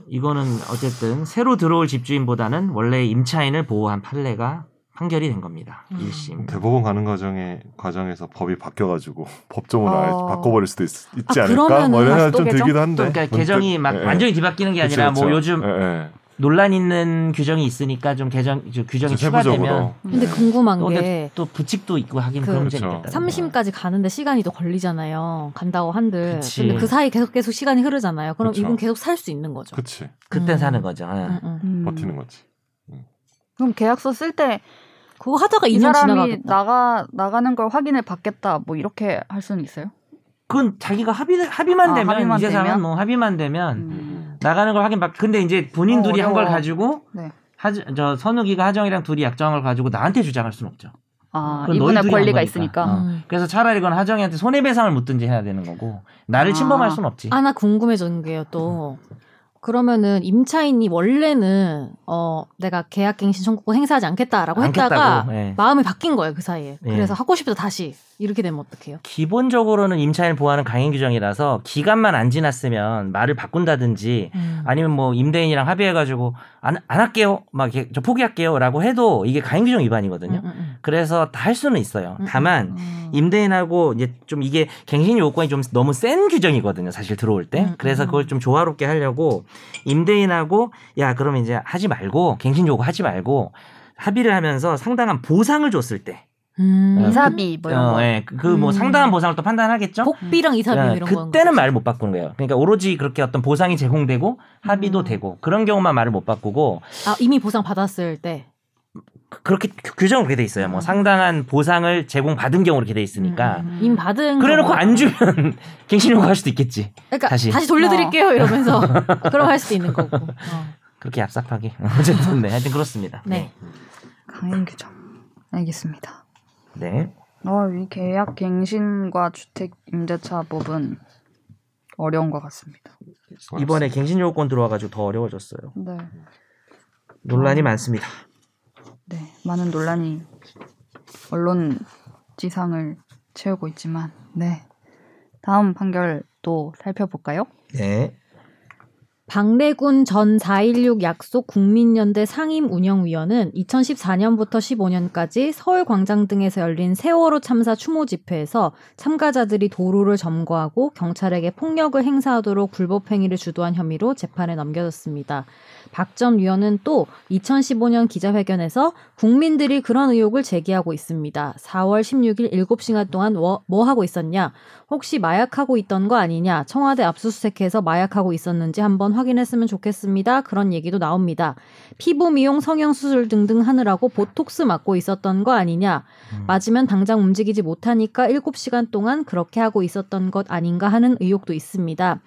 이거는 어쨌든 새로 들어올 집주인보다는 원래 임차인을 보호한 판례가 판결이 된 겁니다. 음. 1심. 대법원 가는 과정에 과정에서 법이 바뀌어 가지고 법조문을 아예 어. 바꿔 버릴 수도 있, 지 아, 않을까? 그러면은 뭐 이런 다시 생각 또좀 개정? 들기도 한데. 그러니까 개정이 막 예, 예. 완전히 뒤바뀌는 게 그치, 아니라 뭐 그쵸. 요즘 예, 예. 논란 있는 규정이 있으니까 좀 개정 좀 규정이. 추가되면 근데 네. 궁금한 또, 게 근데 또 부칙도 있고 하긴 그- 그런 그쵸. 있겠다. 3심까지 가는데 시간이 더 걸리잖아요. 간다고 한들. 그치. 근데 그 사이 계속 계속 시간이 흐르잖아요. 그럼 그쵸. 이분 계속 살 수 있는 거죠. 그치. 그땐 음. 사는 거죠. 예. 응, 응. 음. 버티는 거지. 그럼 계약서 쓸때이 그거 하다가 2년 사람이 지나가겠다. 나가 나가는 걸 확인을 받겠다. 뭐 이렇게 할 수는 있어요? 그건 자기가 합의 합의만 아, 되면 합의만 이 세상은? 뭐 합의만 되면 음. 나가는 걸 확인 받. 근데 이제 본인 어, 둘이 한 걸. 가지고 네. 하저 저 선욱이가 하정이랑 둘이 약정한 걸 가지고 나한테 주장할 수는 없죠. 아 이분의 권리가. 있으니까. 어. 음. 그래서 차라리 그건 하정이한테 손해배상을 묻든지 해야 되는 거고 나를 아. 침범할 수는 없지. 하나 궁금해진 게요 또. 그러면은 임차인이 원래는 어 내가 계약갱신 청구권 행사하지 않겠다라고 했다가 예. 마음이 바뀐 거예요 그 사이에. 예. 그래서 하고 싶다 다시 이렇게 되면 어떡해요? 기본적으로는 임차인을 보호하는 강행 규정이라서 기간만 안 지났으면 말을 바꾼다든지 음. 아니면 뭐 임대인이랑 합의해가지고 안, 안 할게요, 막 저 포기할게요라고 해도 이게 강행 규정 위반이거든요. 음, 음, 그래서 다 할 수는 있어요. 음, 다만 음, 음. 임대인하고 이제 좀 이게 갱신 요건이 좀 너무 센 규정이거든요. 사실 들어올 때. 음, 그래서 음. 그걸 좀 조화롭게 하려고 임대인하고 야 그러면 이제 하지 말고 갱신 요구 하지 말고 합의를 하면서 상당한 보상을 줬을 때, 음. 이사비 뭐 이런 어, 거. 예, 그뭐 음. 상당한 보상을 또 판단하겠죠. 복비랑 이사비 예, 이런 거. 그때는 말을 못 바꾸는 거예요. 그러니까 오로지 그렇게 어떤 보상이 제공되고 합의도 음. 되고 그런 경우만 말을 못 바꾸고 아 이미 보상 받았을 때. 그- 그렇게 규- 규정은 그렇게 돼 있어요. 뭐 음. 상당한 보상을 제공받은 경우 이렇게 돼 있으니까 음, 음. 임 받은. 그래놓고 안 주면 갱신 요구 할 수도 있겠지. 그러니까 다시. 다시, 돌려드릴게요 이러면서 그럼 할 수도 있는 거고. 어. 그렇게 얍삽하게 어쨌든 네 하여튼 그렇습니다. 네. 강행 규정. 알겠습니다. 네. 어, 이 계약 갱신과 주택 임대차법은 어려운 것 같습니다. 이번에 갱신 요구권 들어와가지고 더 어려워졌어요. 네, 논란이 많습니다. 네, 많은 논란이 언론 지상을 채우고 있지만, 네, 다음 판결 또 살펴볼까요? 네. 박래군 전 4.16 약속 국민연대 상임 운영위원은 2014년부터 15년까지 서울 광장 등에서 열린 세월호 참사 추모 집회에서 참가자들이 도로를 점거하고 경찰에게 폭력을 행사하도록 불법 행위를 주도한 혐의로 재판에 넘겨졌습니다. 박 전 위원은 또 2015년 기자회견에서 국민들이 그런 의혹을 제기하고 있습니다. 4월 16일 7시간 동안 뭐, 뭐 하고 있었냐? 혹시 마약하고 있던 거 아니냐? 청와대 압수수색해서 마약하고 있었는지 한번 확인했으면 좋겠습니다. 그런 얘기도 나옵니다. 피부 미용, 성형 수술 등등 하느라고 보톡스 맞고 있었던 거 아니냐? 음. 맞으면 당장 움직이지 못하니까 7시간 동안 그렇게 하고 있었던 것 아닌가 하는 의혹도 있습니다.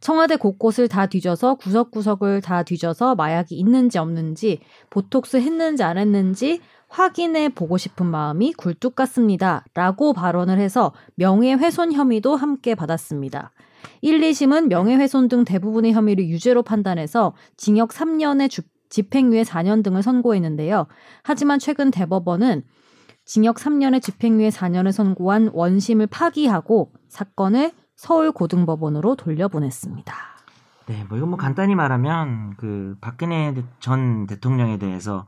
청와대 곳곳을 다 뒤져서 구석구석을 다 뒤져서 마약이 있는지 없는지 보톡스 했는지 안 했는지 확인해 보고 싶은 마음이 굴뚝 같습니다. 라고 발언을 해서 명예훼손 혐의도 함께 받았습니다. 1, 2심은 명예훼손 등 대부분의 혐의를 유죄로 판단해서 징역 3년에 주, 집행유예 4년 등을 선고했는데요. 하지만 최근 대법원은 징역 3년에 집행유예 4년을 선고한 원심을 파기하고 사건을 서울고등법원으로 돌려보냈습니다. 네, 뭐 이건 뭐 간단히 말하면 그 박근혜 전 대통령에 대해서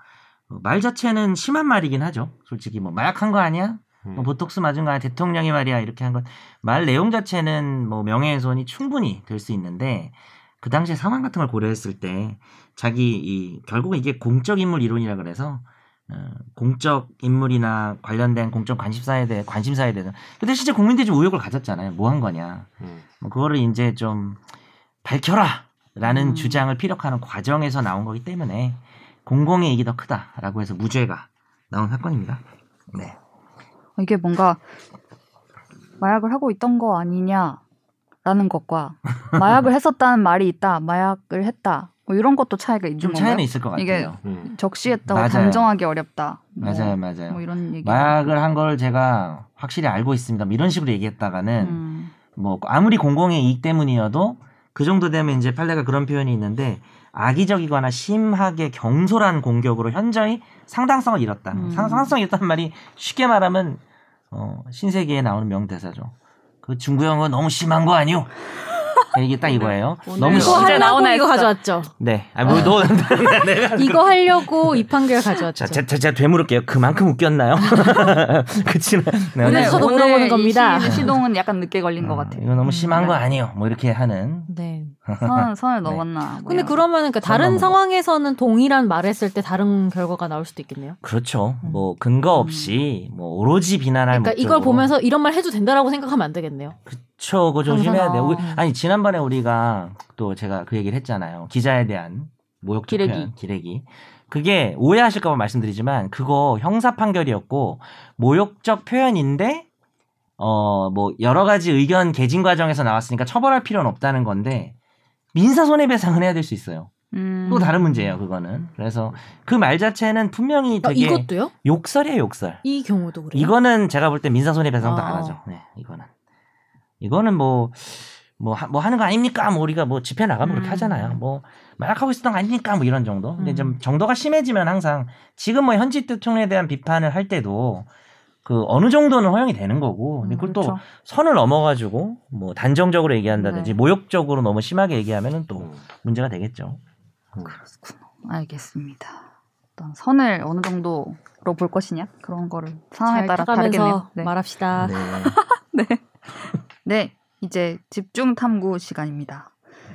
어, 말 자체는 심한 말이긴 하죠. 솔직히 뭐 마약한 거 아니야? 음. 뭐 보톡스 맞은 거 아니야? 대통령이 말이야 이렇게 한 건 말 내용 자체는 뭐 명예훼손이 충분히 될 수 있는데 그 당시에 상황 같은 걸 고려했을 때 자기 이 결국은 이게 공적 인물 이론이라 그래서 어, 공적 인물이나 관련된 공적 관심사에 대해 관심사에 대해서 근데 실제 국민들이 좀 의혹을 가졌잖아요. 뭐 한 거냐? 음. 뭐 그거를 이제 좀 밝혀라라는 음. 주장을 피력하는 과정에서 나온 거기 때문에 공공의 이익이 더 크다라고 해서 무죄가 나온 사건입니다. 네. 이게 뭔가 마약을 하고 있던 거 아니냐라는 것과 마약을 했었다는 말이 있다, 마약을 했다, 뭐 이런 것도 차이가 있는 좀 건가요? 차이는 있을 것 같아요. 이게 음. 적시했다고 맞아요. 단정하기 어렵다. 뭐, 맞아요, 맞아요. 뭐 이런 얘기. 마약을 한 걸 제가 확실히 알고 있습니다. 뭐 이런 식으로 얘기했다가는 음. 뭐 아무리 공공의 이익 때문이어도 그 정도 되면 이제 판례가 그런 표현이 있는데 악의적이거나 심하게 경솔한 공격으로 현저히 상당성을 잃었다. 음. 상당성을 잃었다는 말이 쉽게 말하면 어, 신세계에 나오는 명대사죠. 그 중구형은 너무 심한 거 아니오? 이게 딱 이거예요. 오늘 너무 이거 하려고 나오나 이거. 가져왔죠. 네. 아, 뭐, 너, 내가. 이거 하려고 이 판결 가져왔죠. 자, 제, 제, 제가 되물을게요. 그만큼 웃겼나요? 그치만. 네, 오늘 네. 저도 오늘 물어보는 이 겁니다. 시, 시동은 약간 늦게 걸린 것 어, 같아요. 이거 너무 심한 음, 거 네. 아니에요. 뭐 이렇게 하는. 네. 선, 선을 네. 넘었나. 뭐 근데. 그러면 그 다른. 상황에서는 동일한 말을 했을 때 다른 결과가 나올 수도 있겠네요. 그렇죠. 뭐 근거 없이 뭐 오로지 비난할 그러니까 이걸 목적으로. 보면서 이런 말 해도 된다라고 생각하면 안 되겠네요. 그쵸, 그거 조심해야 항상, 돼. 우리- 어. 아니 지난번 에 우리가 또 제가 그 얘기를 했잖아요. 기자에 대한 모욕적 기레기. 표현, 기레기. 그게 오해하실까봐 말씀드리지만 그거 형사 판결이었고 모욕적 표현인데 어 뭐 여러 가지 의견 개진 과정에서 나왔으니까 처벌할 필요는 없다는 건데 민사 손해배상은 해야 될 수 있어요. 음. 또 다른 문제예요, 그거는. 그래서 그 말 자체는 분명히 아, 되게 이것도요? 욕설이에요, 욕설. 이 경우도 그래요? 이거는 제가 볼 때 민사 손해배상도 안 아. 하죠. 네, 이거는. 이거는 뭐, 뭐, 하, 뭐 하는 거 아닙니까? 뭐 우리가 뭐 집회 나가면 그렇게 음. 하잖아요. 뭐, 마약하고 있었던 거 아닙니까? 뭐 이런 정도. 근데 음. 좀 정도가 심해지면 항상 지금 뭐 현직 대통령에 대한 비판을 할 때도 그 어느 정도는 허용이 되는 거고. 근데 그걸 또 그렇죠. 선을 넘어가지고 뭐 단정적으로 얘기한다든지 네. 모욕적으로 너무 심하게 얘기하면은 또 음. 문제가 되겠죠. 알겠습니다. 어떤 선을 어느 정도로 볼 것이냐 그런 거를 상황에 잘 따라 다르겠네요. 네. 말합시다. 네. 네, 이제 집중 탐구 시간입니다.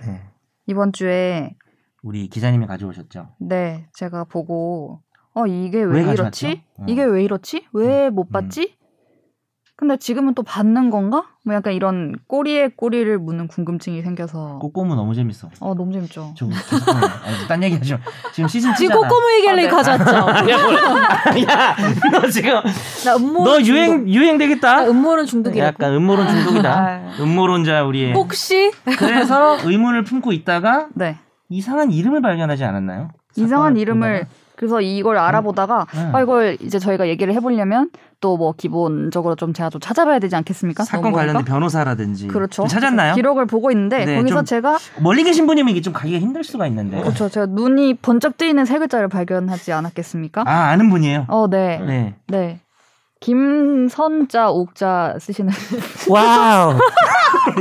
네. 이번 주에 우리 기자님이 가져오셨죠. 네 제가 보고 어 이게 왜 왜, 가져왔죠? 이렇지? 어. 이게 왜 이렇지? 왜못 음. 봤지? 근데 지금은 또 받는 건가? 뭐 약간 이런 꼬리에 꼬리를 무는 궁금증이 생겨서 꼬꼬무 너무 재밌어. 어 너무 재밌죠. 저 죄송해요. 아니, 딴 얘기 하죠. 지금 시즌 지금 2잖아. 꼬꼬무 얘기할래 아, 네. 가져왔죠. 야, 뭐, 야, 너 지금 나 음모론 너 중독. 유행 되겠다. 음모론 중독이라고. 약간 음모론 중독이다. 아, 음모론자 우리. 혹시 그래서 의문을 품고 있다가 네 이상한 이름을 발견하지 않았나요? 이상한 이름을 보다가? 그래서 이걸 알아보다가 네. 아 이걸 이제 저희가 얘기를 해보려면 또 뭐 기본적으로 좀 제가 좀 찾아봐야 되지 않겠습니까? 사건 관련된? 변호사라든지 그렇죠. 좀 찾았나요? 기록을 보고 있는데 네, 거기서 좀- 제가 멀리 계신 분이면 이게 좀 가기가 힘들 수가 있는데. 그렇죠. 제가 눈이 번쩍 뜨이는 세 글자를 발견하지 않았겠습니까? 아 아는 분이에요. 어, 네, 네. 네. 김선자 옥자 쓰시는 와우.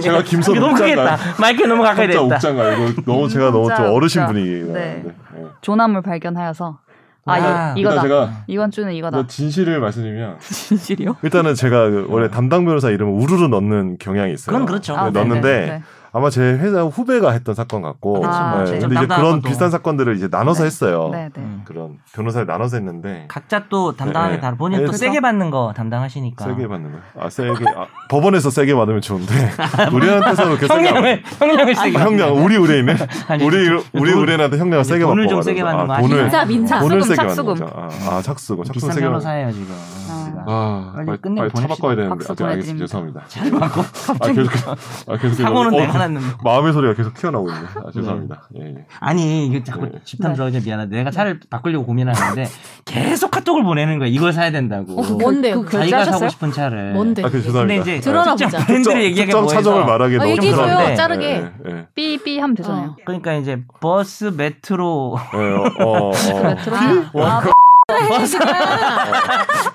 제가 김선 너무 크겠다. 마이크 너무 가까이 됐다. 옥자인가 이거 너무 제가 너무 좀 어르신. 분위기가 네. 네. 조남을 발견하여서 아 와. 이, 이거다. 제가 이번 주는 이거다. 뭐 진실을 말씀드리면 진실이요? 일단은 제가 그 원래 담당 변호사 이름을 우르르 넣는 경향이 있어요. 그건 그렇죠. 네, 아, 넣었는데 네네, 네. 아마 제 회사 후배가 했던 사건 같고. 아, 네, 네. 근데 이제 그런 것도. 비슷한 사건들을 이제 나눠서 네. 했어요. 네, 네. 음. 그런 변호사를 나눠서 했는데 각자 또 담당하게 네. 다르 본인 또 그래서- 세게 받는 거 담당하시니까 세게 받는 거예요. 아 세게 아, 법원에서 세게 받으면 좋은데 우리한테서는 그렇게 세게 안 형량을 형량을 세게 아, 형량 우리 의뢰인은 아니, 우리 돈- 우리 의뢰인한테 형량을 세게 돈을 받고 좀 세게 받는 거 돈을 민사, 민사. 돈을 세게 착수금. 받는 거죠. 아, 아 착수금 세게 변호사예요 지금 아. 아 빨리 차 바꿔야 되는데 아, 알겠습니다. 죄송합니다. 아 계속 아 계속 사고는 어, 내가 화났는. 마음의 소리가 계속 튀어나오고 있네. 아, 죄송합니다. 네. 예. 예. 아니 이거 자꾸 네. 예. 집탐스러워서 미안한데 내가 네. 차를 바꾸려고 고민하는데 계속 카톡을 보내는 거야. 이걸 사야 된다고. 어, 뭔데? 그, 그, 자기가 사고 싶은 차를. 뭔데? 아, 죄송합니다. 근데 이제 들어나 보자. 브랜드를 얘기하기 뭐해서. 차종을 말하기 어, 너무 얘기해줘요. 자르게. 예, 예. 삐삐 하면 되잖아요. 어, 그러니까 이제 버스 메트로. 어, 어, 어.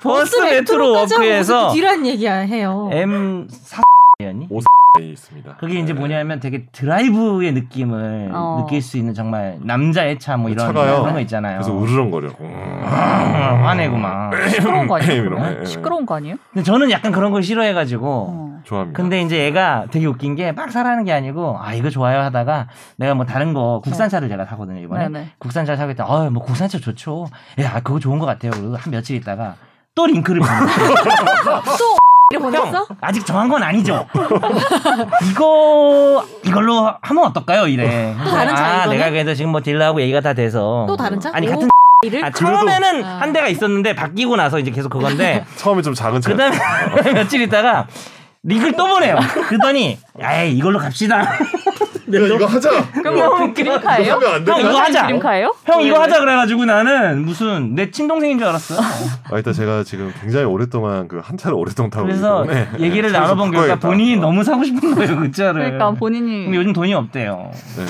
버스, 메트로 아, 그 워크에서 이런 그 얘기야 해요. M 4년이 5 네, 있습니다. 그게 이제 네. 뭐냐면 되게 드라이브의 느낌을 어. 느낄 수 있는 정말 남자의 차 뭐 이런 차가요. 그런 거 있잖아요. 그래서 우르렁거려. 음. 아, 화내고 막. 음. 시끄러운 거 아니에요? 네. 시끄러운 거 아니에요? 근데 저는 약간 그런 걸 싫어해가지고. 어. 좋아합니다. 근데 이제 애가 되게 웃긴 게 막 사라는 게 아니고 아 이거 좋아요 하다가 내가 뭐 다른 거 국산차를 네. 제가 사거든요 이번에 네, 네. 국산차 사고 있다. 아뭐 국산차 좋죠. 야 그거 좋은 것 같아요. 그리고 한 며칠 있다가 또 링크를 보는 또 형 아직 정한 건 아니죠 이거 이걸로 하면 어떨까요 이래 또 다른 차, 아 이거는? 내가 그래도 지금 뭐 딜러하고 얘기가 다 돼서 또 다른 차? 아니 오, 같은 이를 아, 처음에는 아. 한 대가 있었는데 바뀌고 나서 이제 계속 그건데 처음에 좀 작은 차. 그다음에 며칠 있다가 링크를 또 보내요. 그러더니 에이 이걸로 갑시다. 야 이거 하자. 그럼 뭐 그림카예요? 하면 안 형 되나? 이거 하자. 그림카예요? 형 이거 하자 그래가지고 나는 무슨 내 친동생인 줄 알았어. 아, 일단 제가 지금 굉장히 오랫동안 그 한 차를 오랫동안 타고 그래서 있기 때문에 얘기를 나눠본 결과 바꿔야겠다. 본인이 어. 너무 사고 싶은 거예요 그 차를. 그러니까 본인이 요즘 돈이 없대요. 네.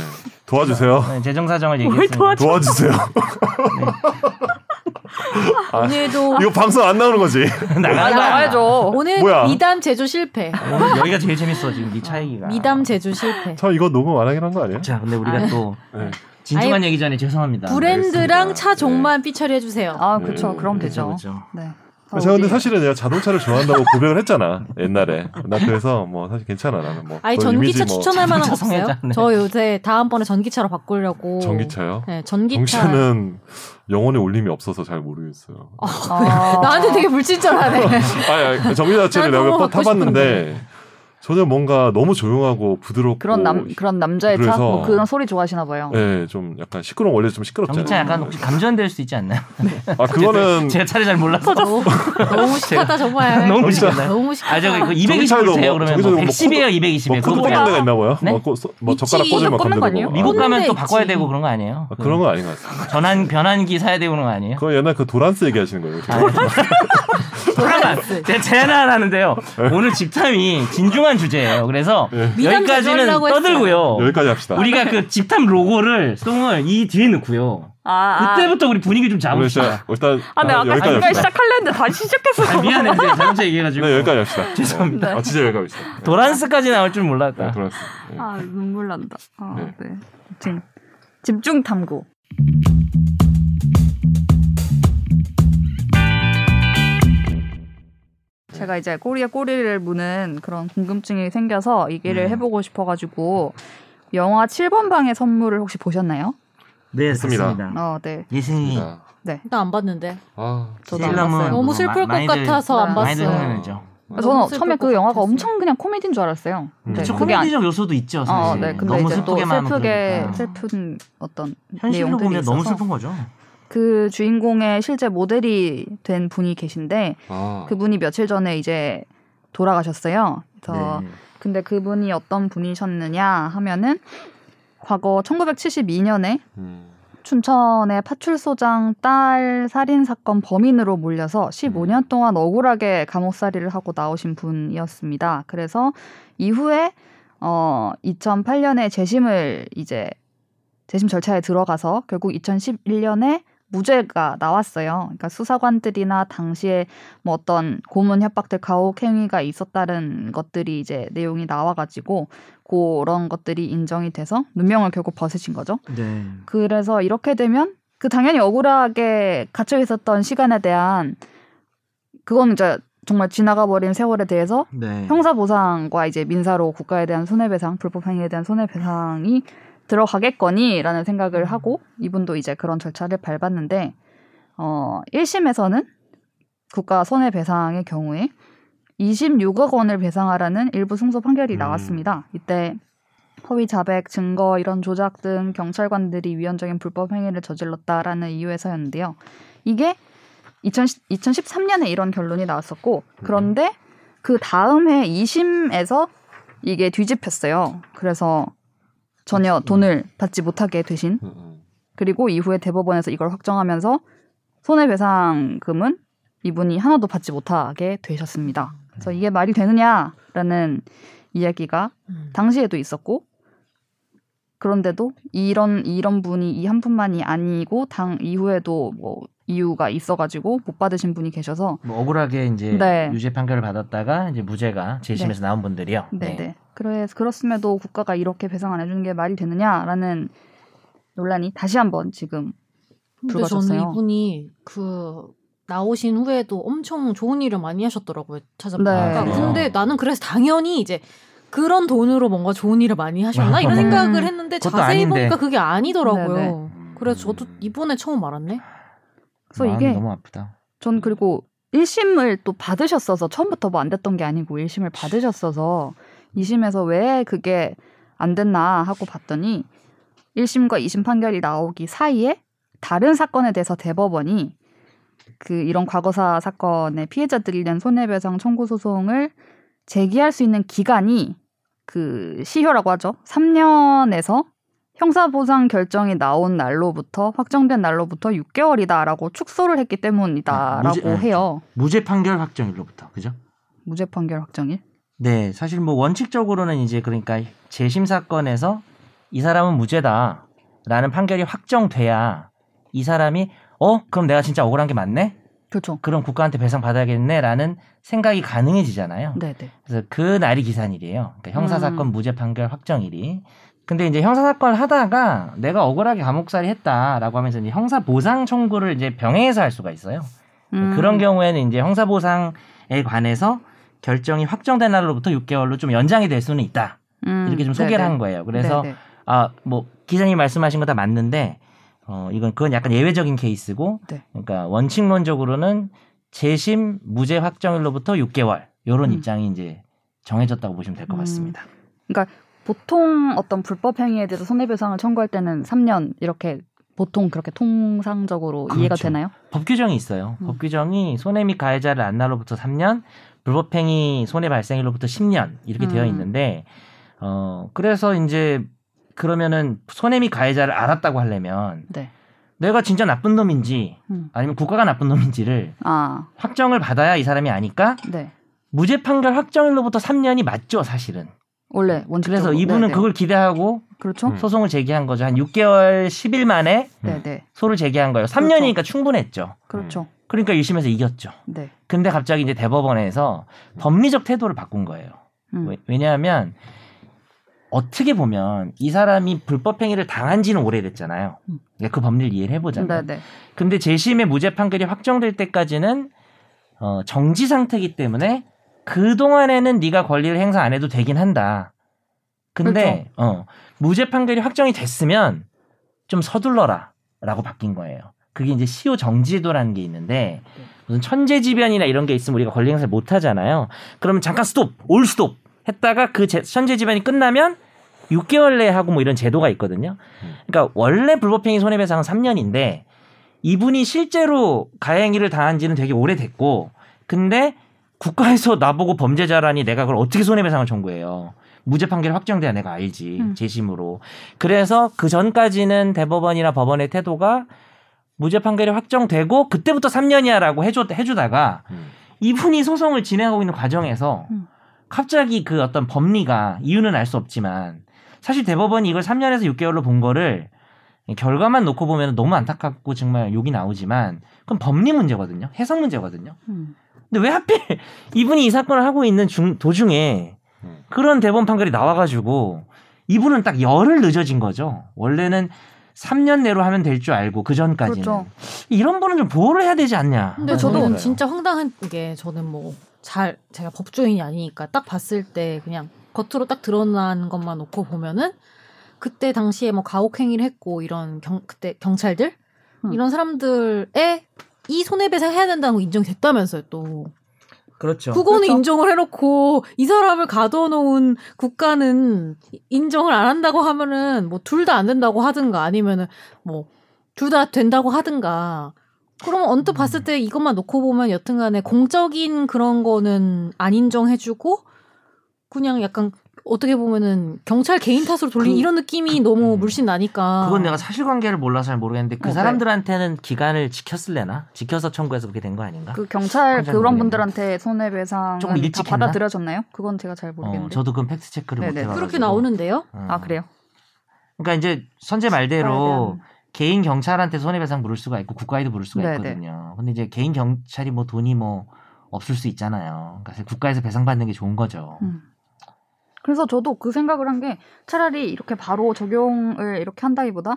도와주세요. 네, 재정 사정을 뭘 얘기했습니다. 도와줘? 도와주세요. 아, 오늘도 이거 방송 안 나오는 거지? 나와야죠. 오늘 뭐야? 미담 제조 실패. 오늘 여기가 제일 재밌어 지금 네차 얘기가. 미담 제조 실패. 저 이거 녹음 안 하긴 한 거 아니에요? 자 근데 우리가 아. 또 네. 진중한 얘기 전에 죄송합니다. 브랜드랑 알겠습니다. 차 종만 피처리 해주세요. 아, 그렇죠. 네, 그럼 되죠. 그렇죠. 네. 제가 근데 사실은 내가 자동차를 좋아한다고 고백을 했잖아 옛날에 나 그래서 뭐 사실 괜찮아 나는 뭐 아니 전기차 뭐 추천할 만한 거 없어요? 저 요새 다음번에 전기차로 바꾸려고. 전기차요? 네, 전기차. 전기차 는 영혼의 울림이 없어서 잘 모르겠어요. 아. 나한테 되게 불친절하네. 아니, 아니 전기차 자체를 난 내가 몇 번 타봤는데 전혀 뭔가 너무 조용하고 부드럽고 그런 남 그런 남자의 차, 뭐 그런 소리 좋아하시나 봐요. 네, 좀 약간 시끄러운 원래 좀 시끄럽잖아요. 전기차 약간 혹시 감전될 수 있지 않나요? 아 그거는 제가 차를 잘 몰라서 너무, 너무 무식하다 정말. 너무 무식했나요? 너무 무식하다. 아 저기 그 전기차에도 220을 돼요 뭐- 그러면 뭐뭐 110이에요 220이에요 뭐 코드 그거 꽂는? 데가 있나 봐요? 네? 뭐, 코- 뭐. 젓가락 꽂으면 꽂는 거. 아니에요? 미국 가면 데또 바꿔야. 되고 그런 거 아니에요? 아, 그런 건 아닌 것 같습니다. 전환 변환기 사야 되고 그런 거 아니에요? 그거 옛날 그 도란스 얘기하시는 거예요. 잠깐만 제가 제안 하나 하는데요 오늘 집탐이 진중한 주제예요 그래서 네. 여기까지는. 떠들고요 여기까지 합시다. 우리가 그 집탐 로고를 송을 이 뒤에 넣고요 아, 그때부터 우리 분위기 좀 잡읍시다 일단 아, 네, 아, 아까 합시다. 시작하려는데 다시 시작했어요. 아, 미안해 근데 자동차 얘기해가지고 네, 여기까지 합시다. 죄송합니다. 네. 아, 진짜 여기까지 합시다. 네. 도란스까지 나올 줄 네, 몰랐다 도란스. 네. 아, 눈물 난다. 아, 네. 네. 집중 탐구. 제가 이제 꼬리에 꼬리를 무는 그런 궁금증이 생겨서 얘기를 음. 해보고 싶어가지고 영화 7번 방의 선물을 혹시 보셨나요? 네. 좋습니다 어, 네. 예승이 자, 나안 봤는데. 아, 저도 안 봤어요. 너무 뭐 슬플 것 많이들- 같아서 안 봤어요. 흥분했죠. 저는 너무 처음에 그것 영화가 같아서. 엄청 그냥 코미디인 줄 알았어요. 음. 네, 저 그게 아니- 코미디적 요소도 있죠 사실 어, 네. 근데 너무 이제 또 슬프게만 하면 슬프게 그러니까. 슬픈 어떤 현실로 내용들이 보면 너무 있어서 슬픈 거죠 그 주인공의 실제 모델이 된 분이 계신데 아, 그분이 며칠 전에 이제 돌아가셨어요. 그래서 네. 근데 그분이 어떤 분이셨느냐 하면은 과거 1972년에 음, 춘천의 파출소장 딸 살인 사건 범인으로 몰려서 15년 동안 억울하게 감옥살이를 하고 나오신 분이었습니다. 그래서 이후에 어 2008년에 재심을 이제 재심 절차에 들어가서 결국 2011년에 무죄가 나왔어요. 그러니까 수사관들이나 당시에 뭐 어떤 고문 협박들 가혹 행위가 있었다는 것들이 이제 내용이 나와가지고 그런 것들이 인정이 돼서 누명을 결국 벗으신 거죠. 네. 그래서 이렇게 되면 그 당연히 억울하게 갇혀 있었던 시간에 대한 그건 이제 정말 지나가 버린 세월에 대해서 네. 형사 보상과 이제 민사로 국가에 대한 손해배상, 불법 행위에 대한 손해배상이 들어가겠거니라는 생각을 하고 이분도 이제 그런 절차를 밟았는데 어 1심에서는 국가 손해배상의 경우에 26억 원을 배상하라는 일부 승소 판결이 음. 나왔습니다. 이때 허위 자백, 증거 이런 조작 등 경찰관들이 위헌적인 불법 행위를 저질렀다라는 이유에서였는데요. 이게 2010, 2013년에 이런 결론이 나왔었고 그런데 그 다음 해 2심에서 이게 뒤집혔어요. 그래서 전혀 돈을 받지 못하게 되신 음, 음. 그리고 이후에 대법원에서 이걸 확정하면서 손해배상금은 이분이 하나도 받지 못하게 되셨습니다. 그래서 이게 말이 되느냐라는 이야기가 음. 당시에도 있었고 그런데도 이런 이런 분이 이 한 분만이 아니고 당 이후에도 뭐 이유가 있어가지고 못 받으신 분이 계셔서 뭐 억울하게 이제 네. 유죄 판결을 받았다가 이제 무죄가 재심에서 나온 분들이요. 네네 그래서 그렇음에도 국가가 이렇게 배상 안 해주는 게 말이 되느냐라는 논란이 다시 한번 지금 불거졌어요. 저는 이분이 그 나오신 후에도 엄청 좋은 일을 많이 하셨더라고요. 찾아보니까. 네. 근데 나는 그래서 당연히 이제 그런 돈으로 뭔가 좋은 일을 많이 하셨나 이런 음. 생각을 했는데 자세히 아닌데. 보니까 그게 아니더라고요. 네네. 그래서 저도 이번에 처음 알았네. 그래서 이게 너무 아프다. 전 그리고 1심을 또 받으셨어서 처음부터 뭐 안 됐던 게 아니고 1심을 받으셨어서 2심에서 왜 그게 안 됐나 하고 봤더니 1심과 2심 판결이 나오기 사이에 다른 사건에 대해서 대법원이 그 이런 과거사 사건의 피해자들이 낸 손해배상 청구 소송을 제기할 수 있는 기간이 그 시효라고 하죠. 3년에서 형사보상 결정이 나온 날로부터 확정된 날로부터 6개월이다라고 축소를 했기 때문이다라고 무죄- 네, 해요. 무죄 판결 확정일로부터 그죠? 무죄 판결 확정일. 네, 사실 뭐 원칙적으로는 이제 그러니까 재심 사건에서 이 사람은 무죄다라는 판결이 확정돼야 이 사람이 어 그럼 내가 진짜 억울한 게 맞네? 그렇죠. 그럼 국가한테 배상 받아야겠네라는 생각이 가능해지잖아요. 네, 네. 그래서 그 날이 기산일이에요. 그러니까 형사 사건 음. 무죄 판결 확정일이. 근데 이제 형사 사건을 하다가 내가 억울하게 감옥살이 했다라고 하면서 이제 형사 보상 청구를 이제 병행해서 할 수가 있어요. 음. 그런 경우에는 이제 형사 보상에 관해서 결정이 확정된 날로부터 6개월로 좀 연장이 될 수는 있다. 음, 이렇게 좀 소개를 네네. 한 거예요. 그래서 네네. 아 뭐 기자님 말씀하신 거 다 맞는데 어 이건 그건 약간 예외적인 케이스고 네. 그러니까 원칙론적으로는 재심 무죄 확정일로부터 6개월 요런 음. 입장이 이제 정해졌다고 보시면 될것 음. 같습니다. 보통 어떤 불법 행위에 대해서 손해배상을 청구할 때는 3년 이렇게 보통 그렇게 통상적으로 이해가 그렇죠. 되나요? 법 규정이 있어요. 음. 법 규정이 손해 및 가해자를 안 날로부터 3년, 불법행위 손해 발생일로부터 10년 이렇게 되어 음. 있는데 어 그래서 이제 그러면은 손해 및 가해자를 알았다고 하려면 네. 내가 진짜 나쁜 놈인지 음. 아니면 국가가 나쁜 놈인지를 아, 확정을 받아야 이 사람이 아니까 네. 무죄 판결 확정일로부터 3년이 맞죠 사실은. 원래 원칙적으로. 그래서 이분은 네네. 그걸 기대하고 그렇죠. 음. 소송을 제기한 거죠. 한 6개월 10일 만에 네, 네. 소를 제기한 거예요. 3년이니까 충분했죠. 그렇죠. 그러니까 1심에서 이겼죠. 네. 근데 갑자기 이제 대법원에서 법리적 태도를 바꾼 거예요. 음. 왜- 왜냐하면 어떻게 보면 이 사람이 불법 행위를 당한 지는 오래됐잖아요. 음. 그러니까 그 법리를 이해를 해보자면. 네, 네. 근데 재심의 무죄 판결이 확정될 때까지는 어, 정지 상태이기 때문에 그 동안에는 네가 권리를 행사 안 해도 되긴 한다. 근데 어, 무죄 판결이 확정이 됐으면 좀 서둘러라 라고 바뀐 거예요. 그게 이제 시효 정지제도라는 게 있는데 무슨 천재지변이나 이런 게 있으면 우리가 권리 행사를 못 하잖아요. 그러면 잠깐 스톱, 올 스톱 했다가 그 제- 천재지변이 끝나면 6개월 내에 하고 뭐 이런 제도가 있거든요. 그러니까 원래 불법행위 손해배상은 3년인데 이분이 실제로 가해행위를 당한 지는 되게 오래됐고 근데 국가에서 나보고 범죄자라니 내가 그걸 어떻게 손해배상을 청구해요. 무죄 판결 확정돼야 내가 알지 음. 재심으로. 그래서 그 전까지는 대법원이나 법원의 태도가 무죄 판결이 확정되고 그때부터 3년이야라고 해줘 해주다가 음. 이분이 소송을 진행하고 있는 과정에서 음. 갑자기 그 어떤 법리가 이유는 알 수 없지만 사실 대법원이 이걸 3년에서 6개월로 본 거를 결과만 놓고 보면 너무 안타깝고 정말 욕이 나오지만 그건 법리 문제거든요. 해석 문제거든요. 음. 근데 왜 하필 이분이 이 사건을 하고 있는 중, 도중에 음. 그런 대법원 판결이 나와가지고 이분은 딱 열흘 늦어진 거죠. 원래는 3년 내로 하면 될 줄 알고 그 전까지는 그렇죠. 이런 분은 좀 보호를 해야 되지 않냐. 근데 저도 저는 그래요. 진짜 황당한 게 저는 뭐 잘 제가 법조인이 아니니까 딱 봤을 때 그냥 겉으로 딱 드러난 것만 놓고 보면은 그때 당시에 뭐 가혹행위를 했고 이런 경 그때 경찰들 음. 이런 사람들의 이 손해배상 해야 된다는 거 인정이 됐다면서요 또 그렇죠. 그거는 그렇죠. 인정을 해놓고 이 사람을 가둬놓은 국가는 인정을 안 한다고 하면은 뭐 둘 다 안 된다고 하든가 아니면은 뭐 둘 다 된다고 하든가 그러면 언뜻 봤을 때 이것만 놓고 보면 여튼간에 공적인 그런 거는 안 인정해주고 그냥 약간 어떻게 보면은 경찰 개인 탓으로 돌린 그- 이런 느낌이 너무 음. 물씬 나니까 그건 내가 사실관계를 몰라서 잘 모르겠는데 그 어, 네. 사람들한테는 기간을 지켰을래나? 지켜서 청구해서 그렇게 된 거 아닌가? 그 경찰 잘 그런. 분들한테 손해배상은 조금 다 일찍 했나? 받아들여졌나요? 그건 제가 잘 어, 모르겠는데. 저도 그건 팩트 체크를 못 네네. 해봐가지고. 그렇게 나오는데요. 어. 아 그래요? 그러니까 이제 선제 말대로 개인 경찰한테 손해배상 물을 수가 있고 국가에도 물을 수가 네네. 있거든요. 근데 이제 개인 경찰이 뭐 돈이 뭐 없을 수 있잖아요. 그러니까 국가에서 배상받는 게 좋은 거죠. 음. 그래서 저도 그 생각을 한 게 차라리 이렇게 바로 적용을 이렇게 한다기보다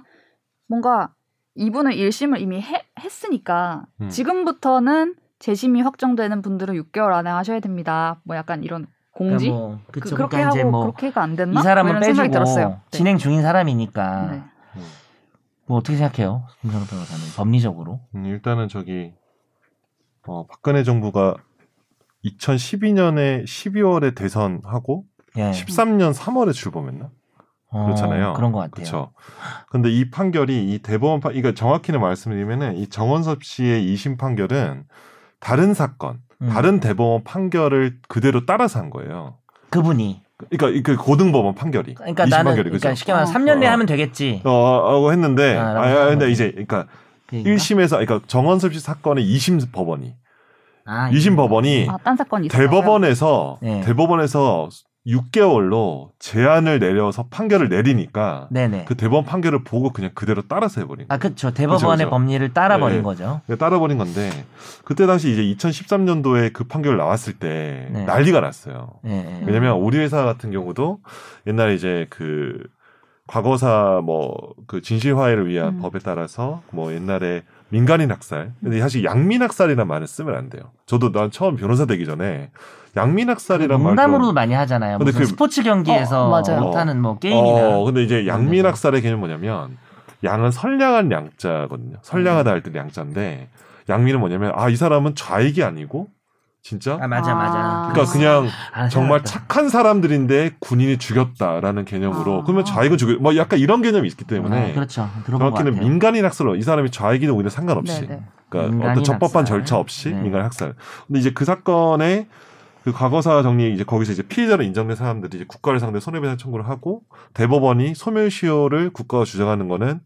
뭔가 이분은 1심을 이미 해- 했으니까 음. 지금부터는 재심이 확정되는 분들은 6개월 안에 하셔야 됩니다. 뭐 약간 이런 공지 그러니까 뭐, 그, 그쵸. 그 렇게 그러니까 하고 뭐 그렇게가 안이 됐나? 사람은 뭐 빼주고 들었어요. 네. 진행 중인 사람이니까 네. 음. 뭐 어떻게 생각해요, 김선호 변호사는 법리적으로? 음, 일단은 저기 어, 박근혜 정부가 2012년에 12월에 대선하고 예. 13년 3월에 출범했나? 어, 그렇잖아요. 그런 것 같아요. 그렇죠. 근데 이 판결이 이 대법원 판, 이거 정확히는 말씀드리면은 이 정원섭 씨의 2심 판결은 다른 사건, 음. 다른 대법원 판결을 그대로 따라서 한 거예요. 그분이. 그러니까 그 고등법원 판결이. 그러니까 2심 나는 판결이 그러니까? 쉽게 말하면 어. 3년 내에 어. 하면 되겠지. 어, 하고 했는데, 아, 아, 아, 근데 거지. 이제, 그러니까 그러니까? 1심에서, 그러니까 정원섭 씨 사건의 2심 법원이, 아, 2심 법원이 아. 대법원에서, 네. 대법원에서 6개월로 제한을 내려서 판결을 내리니까, 네네. 그 대법원 판결을 보고 그냥 그대로 따라서 해버린 거예요. 아, 그쵸. 대법원의 그쵸, 그쵸. 법리를 따라버린 네. 거죠. 그냥 따라버린 건데, 그때 당시 이제 2013년도에 그 판결 나왔을 때 네. 난리가 났어요. 예, 예. 왜냐면 우리 회사 같은 경우도 옛날에 이제 그 과거사 뭐 그 진실 화해를 위한 음. 법에 따라서 뭐 옛날에 민간인 학살 근데 사실 양민 학살이라는 말을 쓰면 안 돼요. 저도 난 처음 변호사 되기 전에 양민 학살이란 말 농담으로도 많이 하잖아요. 근데 무슨 그- 스포츠 경기에서 어. 못하는 뭐 게임이나. 어, 근데 이제 양민 네. 학살의 개념이 뭐냐면 양은 선량한 양자거든요. 선량하다 할 때 양자인데 양민은 뭐냐면 아 이 사람은 좌익이 아니고 진짜 아 맞아 맞아. 아. 그러니까 그냥 아, 정말. 착한 사람들인데 군인이 죽였다라는 개념으로 아. 그러면 좌익은 죽여 뭐 약간 이런 개념이 있기 때문에 아, 그렇죠. 정확히는 같아요. 민간인 학살로 이 사람이 좌익이든 우리는 상관없이 네네. 그러니까 민간인 어떤 적법한 학살. 절차 없이 네. 민간인 학살. 근데 이제 그 사건에 그 과거사 정리 이제 거기서 이제 피해자로 인정된 사람들이 이제 국가를 상대 로 손해배상 청구를 하고 대법원이 소멸시효를 국가가 주장하는 거는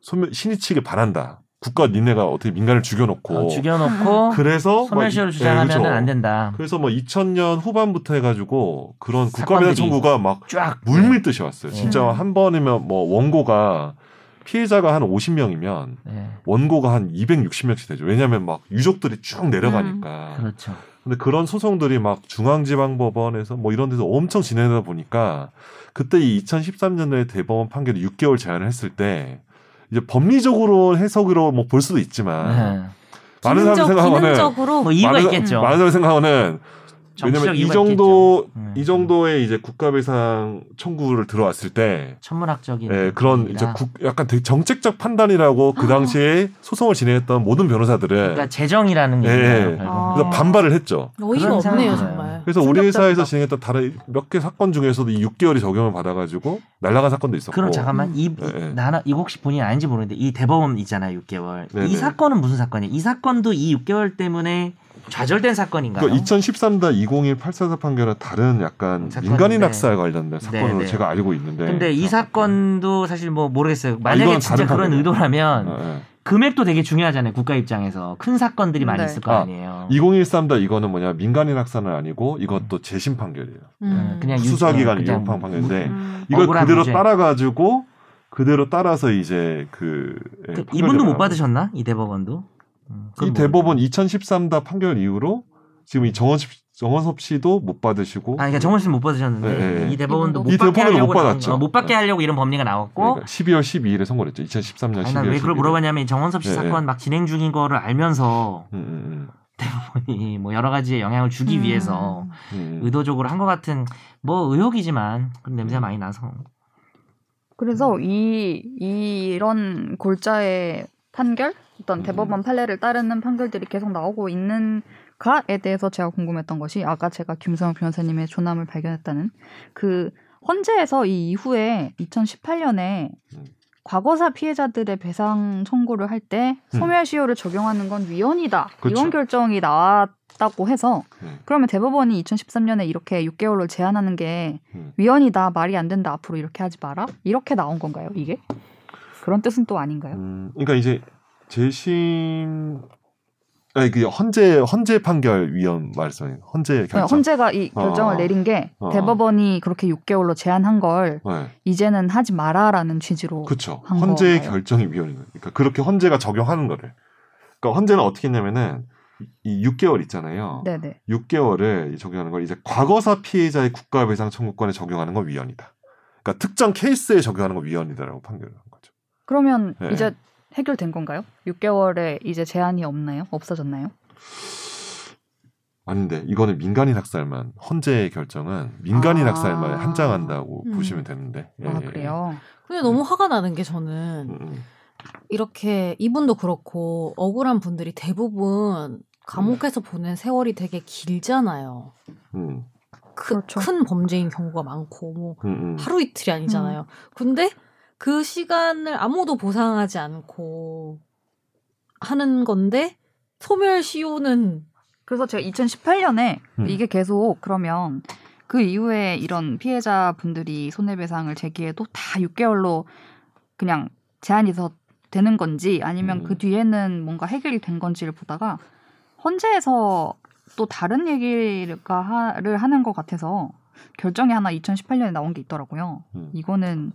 소멸 신이치길 바란다. 국가 니네가 어떻게 민간을 죽여놓고 어, 죽여놓고 그래서 뭐 소멸시효를 이- 예, 주장하면 그죠. 안 된다. 그래서 뭐 2000년 후반부터 해가지고 그런 국가배상 청구가 막 쫙 물밀듯이 왔어요. 네. 진짜 한 번이면 뭐 원고가 피해자가 한 50명이면 네, 원고가 한 260명씩 되죠. 왜냐하면 막 유족들이 쭉 내려가니까. 그렇죠. 근데 그런 소송들이 막 중앙지방법원에서 뭐 이런 데서 엄청 진행하다 보니까 그때 이 2013년도에 대법원 판결이 6개월 제한을 했을 때 이제 법리적으로 해석으로 뭐 볼 수도 있지만 네. 많은 사람이 기능적, 생각하는 기능적으로 뭐 이유가 많은, 있겠죠. 많은 사람이 생각하는 왜냐면 이 정도 있겠죠. 음. 이 정도의 이제 국가배상 청구를 들어왔을 때 천문학적인 예, 그런. 이제 국, 약간 되게 정책적 판단이라고 그 당시에 소송을 진행했던 모든 변호사들은 그러니까 재정이라는 게 예. 아. 그래서 반발을 했죠. 어이가 없네요 정말. 그래서 우리. 회사에서 진행했던 다른 몇 개 사건 중에서도 이 6개월이 적용을 받아가지고 날라간 사건도 있었고. 그럼 잠깐만 이, 예, 예. 이 나나 이거 혹시 본인 아닌지 모르는데 이 대법원 있잖아요 6개월 네네. 이 사건은 무슨 사건이에요? 이 사건도 이 6개월 때문에 좌절된 사건인가요? 그2013-201 844 판결은 다른 약간 사건인데. 민간인 학살 관련된 사건으로 네네. 제가 알고 있는데. 근데 이 사건도 사실 뭐 모르겠어요. 만약에 네. 아, 진짜 그런 사건이에요. 의도라면 어, 예. 금액도 되게 중요하잖아요. 국가 입장에서 큰 사건들이 많이 네. 있을 거 아, 아니에요. 2013다 이거는 뭐냐 민간인 학살은 아니고 이것도 재심 판결이에요. 음. 그냥 유- 수사기관 그냥 이용판 판결인데 음. 이걸 그대로 무죄. 따라가지고 그대로 따라서 이제 그, 예, 그 이분도 못. 받으셨나? 이 대법원도? 음, 이 그건 대법원 2013다 판결 이후로 지금 이 정원섭 정원섭 씨도 못 받으시고 아, 그러니까 정원 씨는 못 받으셨는데 네, 네. 이 대법원도. 이못 받게 하려고 못 받았죠. 거, 못 받게 네. 하려고 이런 법리가 나왔고 그러니까 12월 12일에 선고를 했죠. 2013년 아니 12월 난왜 그걸 12일. 물어봤냐면 정원섭 씨 네, 사건 네. 막 진행 중인 거를 알면서 음, 음, 대법원이 뭐 여러 가지의 영향을 주기 음. 위해서 음, 음. 의도적으로 한 것 같은 뭐 의혹이지만 그런 냄새가 많이 나서 그래서 이, 이 이런 골자의 판결, 어떤 음. 대법원 판례를 따르는 판결들이 계속 나오고 있는가에 대해서 제가 궁금했던 것이 아까 제가 김성호 변호사님의 조남을 발견했다는 그 헌재에서 이 이후에 2018년에 음. 과거사 피해자들의 배상 청구를 할때 음. 소멸시효를 적용하는 건 위헌이다 그쵸. 이런 결정이 나왔다고 해서 음. 그러면 대법원이 2013년에 이렇게 6개월로 제한하는 게 음. 위헌이다 말이 안 된다 앞으로 이렇게 하지 마라 이렇게 나온 건가요 이게 그런 뜻은 또 아닌가요? 음, 그러니까 이제 재심 아니 그 헌재 헌재 판결 위원 말씀 헌재 결정. 헌재가 이 결정을 어. 내린 게 어. 대법원이 그렇게 6개월로 제한한 걸 네. 이제는 하지 마라라는 취지로 그렇죠. 한 헌재의 건가요? 결정이 위헌인 거예요. 그러니까 그렇게 헌재가 적용하는 거를. 그러니까 헌재는 어떻게 했냐면은 이 6개월 있잖아요. 네네 6개월을 적용하는 걸 이제 과거사 피해자의 국가배상 청구권에 적용하는 건 위헌이다. 그러니까 특정 케이스에 적용하는 건 위헌이다라고 판결을 한 거죠. 그러면 네. 이제 해결된 건가요? 6개월에 이제 제한이 없나요? 없어졌나요? 아닌데 이거는 민간인 학살만 헌재의 결정은 민간인 아. 학살만 한장한다고 음. 보시면 되는데. 예, 아 예. 그래요? 근데 너무 화가 나는 게 저는 음, 음. 이렇게 이분도 그렇고 억울한 분들이 대부분 감옥에서 보낸 세월이 되게 길잖아요. 음, 크, 그렇죠. 큰 범죄인 경우가 많고 뭐 음, 음. 하루 이틀이 아니잖아요. 근데 그 시간을 아무도 보상하지 않고 하는 건데 소멸 시효는 그래서 제가 2018년에 음. 이게 계속 그러면 그 이후에 이런 피해자 분들이 손해배상을 제기해도 다 6개월로 그냥 제한이 더 되는 건지 아니면 음. 그 뒤에는 뭔가 해결이 된 건지를 보다가 헌재에서 또 다른 얘기가 하를 하는 것 같아서 결정이 하나 2018년에 나온 게 있더라고요. 음. 이거는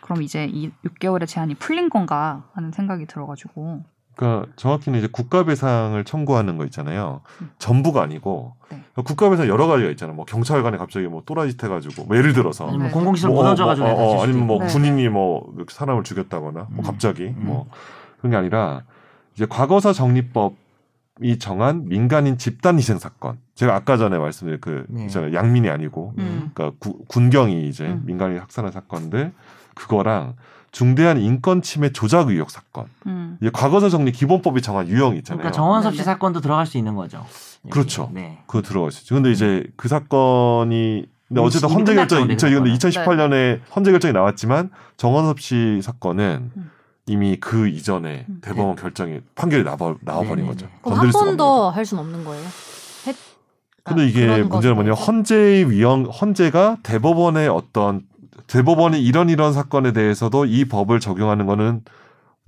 그럼 이제 이 6개월의 제한이 풀린 건가 하는 생각이 들어가지고 그러니까 정확히는 이제 국가배상을 청구하는 거 있잖아요. 음. 전부가 아니고 네. 국가배상 여러 가지가 있잖아요. 뭐 경찰관이 갑자기 뭐 또라이짓 해가지고 뭐 예를 들어서 아니면 네. 공공시설 뭐, 무너져가지고 뭐, 어, 어, 아니면 뭐 네. 군인이 뭐 사람을 죽였다거나 뭐 음. 갑자기 음. 뭐 그런 게 아니라 이제 과거사 정리법이 정한 민간인 집단 희생 사건. 제가 아까 전에 말씀드린 그 네. 있잖아요. 양민이 아니고 음. 그러니까 구- 군경이 이제 음. 민간인 학살한 사건들 그거랑 중대한 인권 침해 조작 의혹 사건. 음. 이제 과거사 정리 기본법이 정한 유형이 있잖아요. 그러니까 정원섭 씨 네네. 사건도 들어갈 수 있는 거죠. 여기. 그렇죠. 네. 그거 들어가 있었죠. 근데 이제 그 사건이 근데 이미 어쨌든 헌재 결정이 근데 저 근데 그 2018년에 헌재 결정이 나왔지만 정원섭 씨 사건은 음. 이미 그 이전에 음. 대법원 결정이 판결이 나버, 나와버린 네네네. 거죠. 그럼 건드릴 한 수가 번 없는 더. 할 수는 없는 거예요. 했- 근데 이게 문제는 뭐냐면 헌재의 위헌 헌재가 대법원의 어떤 대법원이 이런 이런 사건에 대해서도 이 법을 적용하는 거는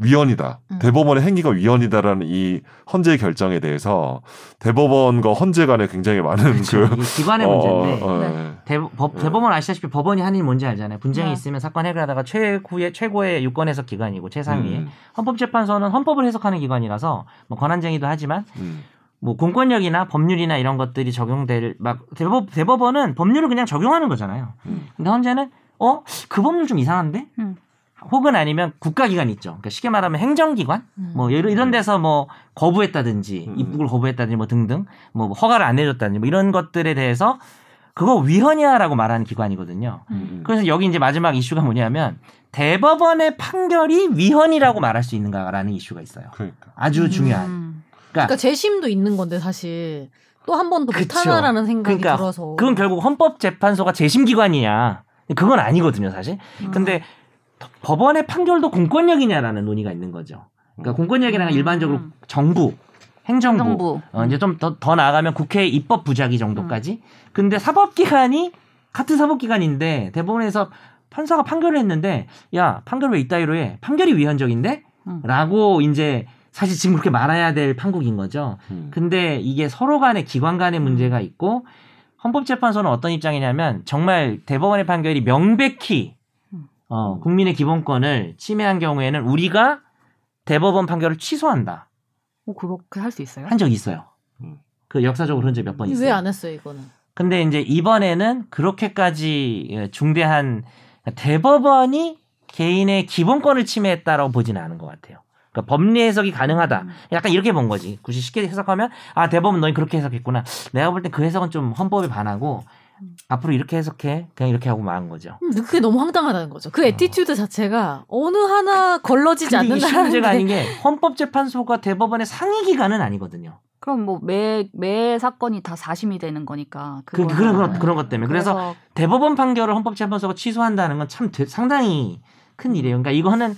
위헌이다. 음. 대법원의 행위가 위헌이다라는 이 헌재의 결정에 대해서 대법원과 헌재 간에 굉장히 많은 그렇죠. 그 기관의 어, 문제인데 어, 어, 네. 대, 법, 네. 대법원 아시다시피 법원이 하는 일 뭔지 알잖아요. 분쟁이 네. 있으면 사건 해결하다가 최고의 최고의 유권 해석 기관이고 최상위의 음, 헌법재판소는 헌법을 해석하는 기관이라서 뭐 권한쟁의도 하지만 음, 뭐 공권력이나 법률이나 이런 것들이 적용될 막 대법 대법원은 법률을 그냥 적용하는 거잖아요. 음. 근데 헌재는 어 그 법률 좀 이상한데? 음. 혹은 아니면 국가기관 있죠. 그러니까 쉽게 말하면 행정기관 음. 뭐 이런 이런 데서 뭐 거부했다든지 음. 입국을 거부했다든지 뭐 등등 뭐 허가를 안 내줬다든지 뭐 이런 것들에 대해서 그거 위헌이야라고 말하는 기관이거든요. 음. 그래서 여기 이제 마지막 이슈가 뭐냐면 대법원의 판결이 위헌이라고 말할 수 있는가라는 이슈가 있어요. 그러니까 아주 중요한. 음. 그러니까 재심도 있는 건데 사실 또 한 번 더. 못하나라는 생각이 그러니까 들어서 그건 결국 헌법재판소가 재심기관이냐. 그건 아니거든요, 사실. 음. 근데 법원의 판결도 공권력이냐라는 논의가 있는 거죠. 그러니까 공권력이라는 건 음. 일반적으로 정부, 행정부, 정부. 어, 이제 좀더더 나아가면 국회 입법 부작위 정도까지. 근데 사법기관이 같은 사법기관인데 대법원에서 판사가 판결을 했는데 야 판결 왜 이따위로 해? 판결이 위헌적인데? 음. 라고 이제 사실 지금 그렇게 말아야 될 판국인 거죠. 음. 근데 이게 서로 간의 기관 간의 문제가 있고 헌법재판소는 어떤 입장이냐면 정말 대법원의 판결이 명백히 어, 국민의 기본권을 침해한 경우에는 우리가 대법원 판결을 취소한다 어, 그렇게 할 수 있어요? 한 적이 있어요. 음. 그 역사적으로 그런 적이 몇번 있어요. 왜 안 했어요 이거는? 근데 이제 이번에는 그렇게까지 예, 중대한 대법원이 개인의 기본권을 침해했다라고 보지는 않은 것 같아요. 그러니까 법리 해석이 가능하다. 약간 이렇게 본 거지. 굳이 쉽게 해석하면 아 대법원 너희 그렇게 해석했구나. 내가 볼 땐 그 해석은 좀 헌법에 반하고 앞으로 이렇게 해석해 그냥 이렇게 하고 말한 거죠. 음, 그게 너무 황당하다는 거죠. 그 attitude 자체가 어느 하나 걸러지지 않는다는 문제가 게 아닌 게 헌법재판소가 대법원의 상위 기관은 아니거든요. 그럼 뭐 매 매 사건이 다 사심이 되는 거니까. 그, 그거는- 그런 것 그런 것 때문에 그래서 그래서 대법원 판결을 헌법재판소가 취소한다는 건 참 상당히 큰 일이에요. 그러니까 이거는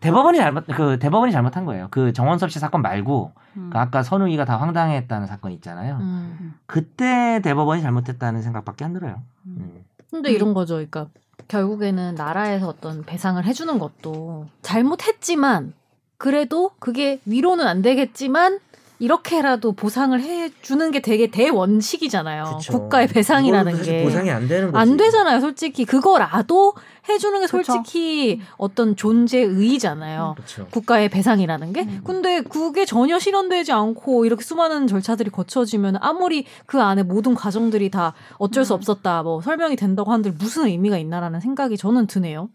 대법원이 잘못 그 대법원이 잘못한 거예요. 그 정원섭 씨 사건 말고 음. 그 아까 선우이가 다 황당했다는 사건 있잖아요. 음. 그때 대법원이 잘못했다는 생각밖에 안 들어요. 음. 근데 이런 거죠. 그러니까 결국에는 나라에서 어떤 배상을 해주는 것도 잘못했지만 그래도 그게 위로는 안 되겠지만 이렇게라도 보상을 해주는 게 되게 대원칙이잖아요. 국가의 배상이라는 게. 안 되는 안 되잖아요, 솔직히. 그거라도 해주는 게 그쵸. 솔직히 어떤 존재의잖아요. 그렇죠. 국가의 배상이라는 게. 음. 근데 그게 전혀 실현되지 않고 이렇게 수많은 절차들이 거쳐지면 아무리 그 안에 모든 과정들이 다 어쩔 수 음. 없었다, 뭐 설명이 된다고 한들 무슨 의미가 있나라는 생각이 저는 드네요.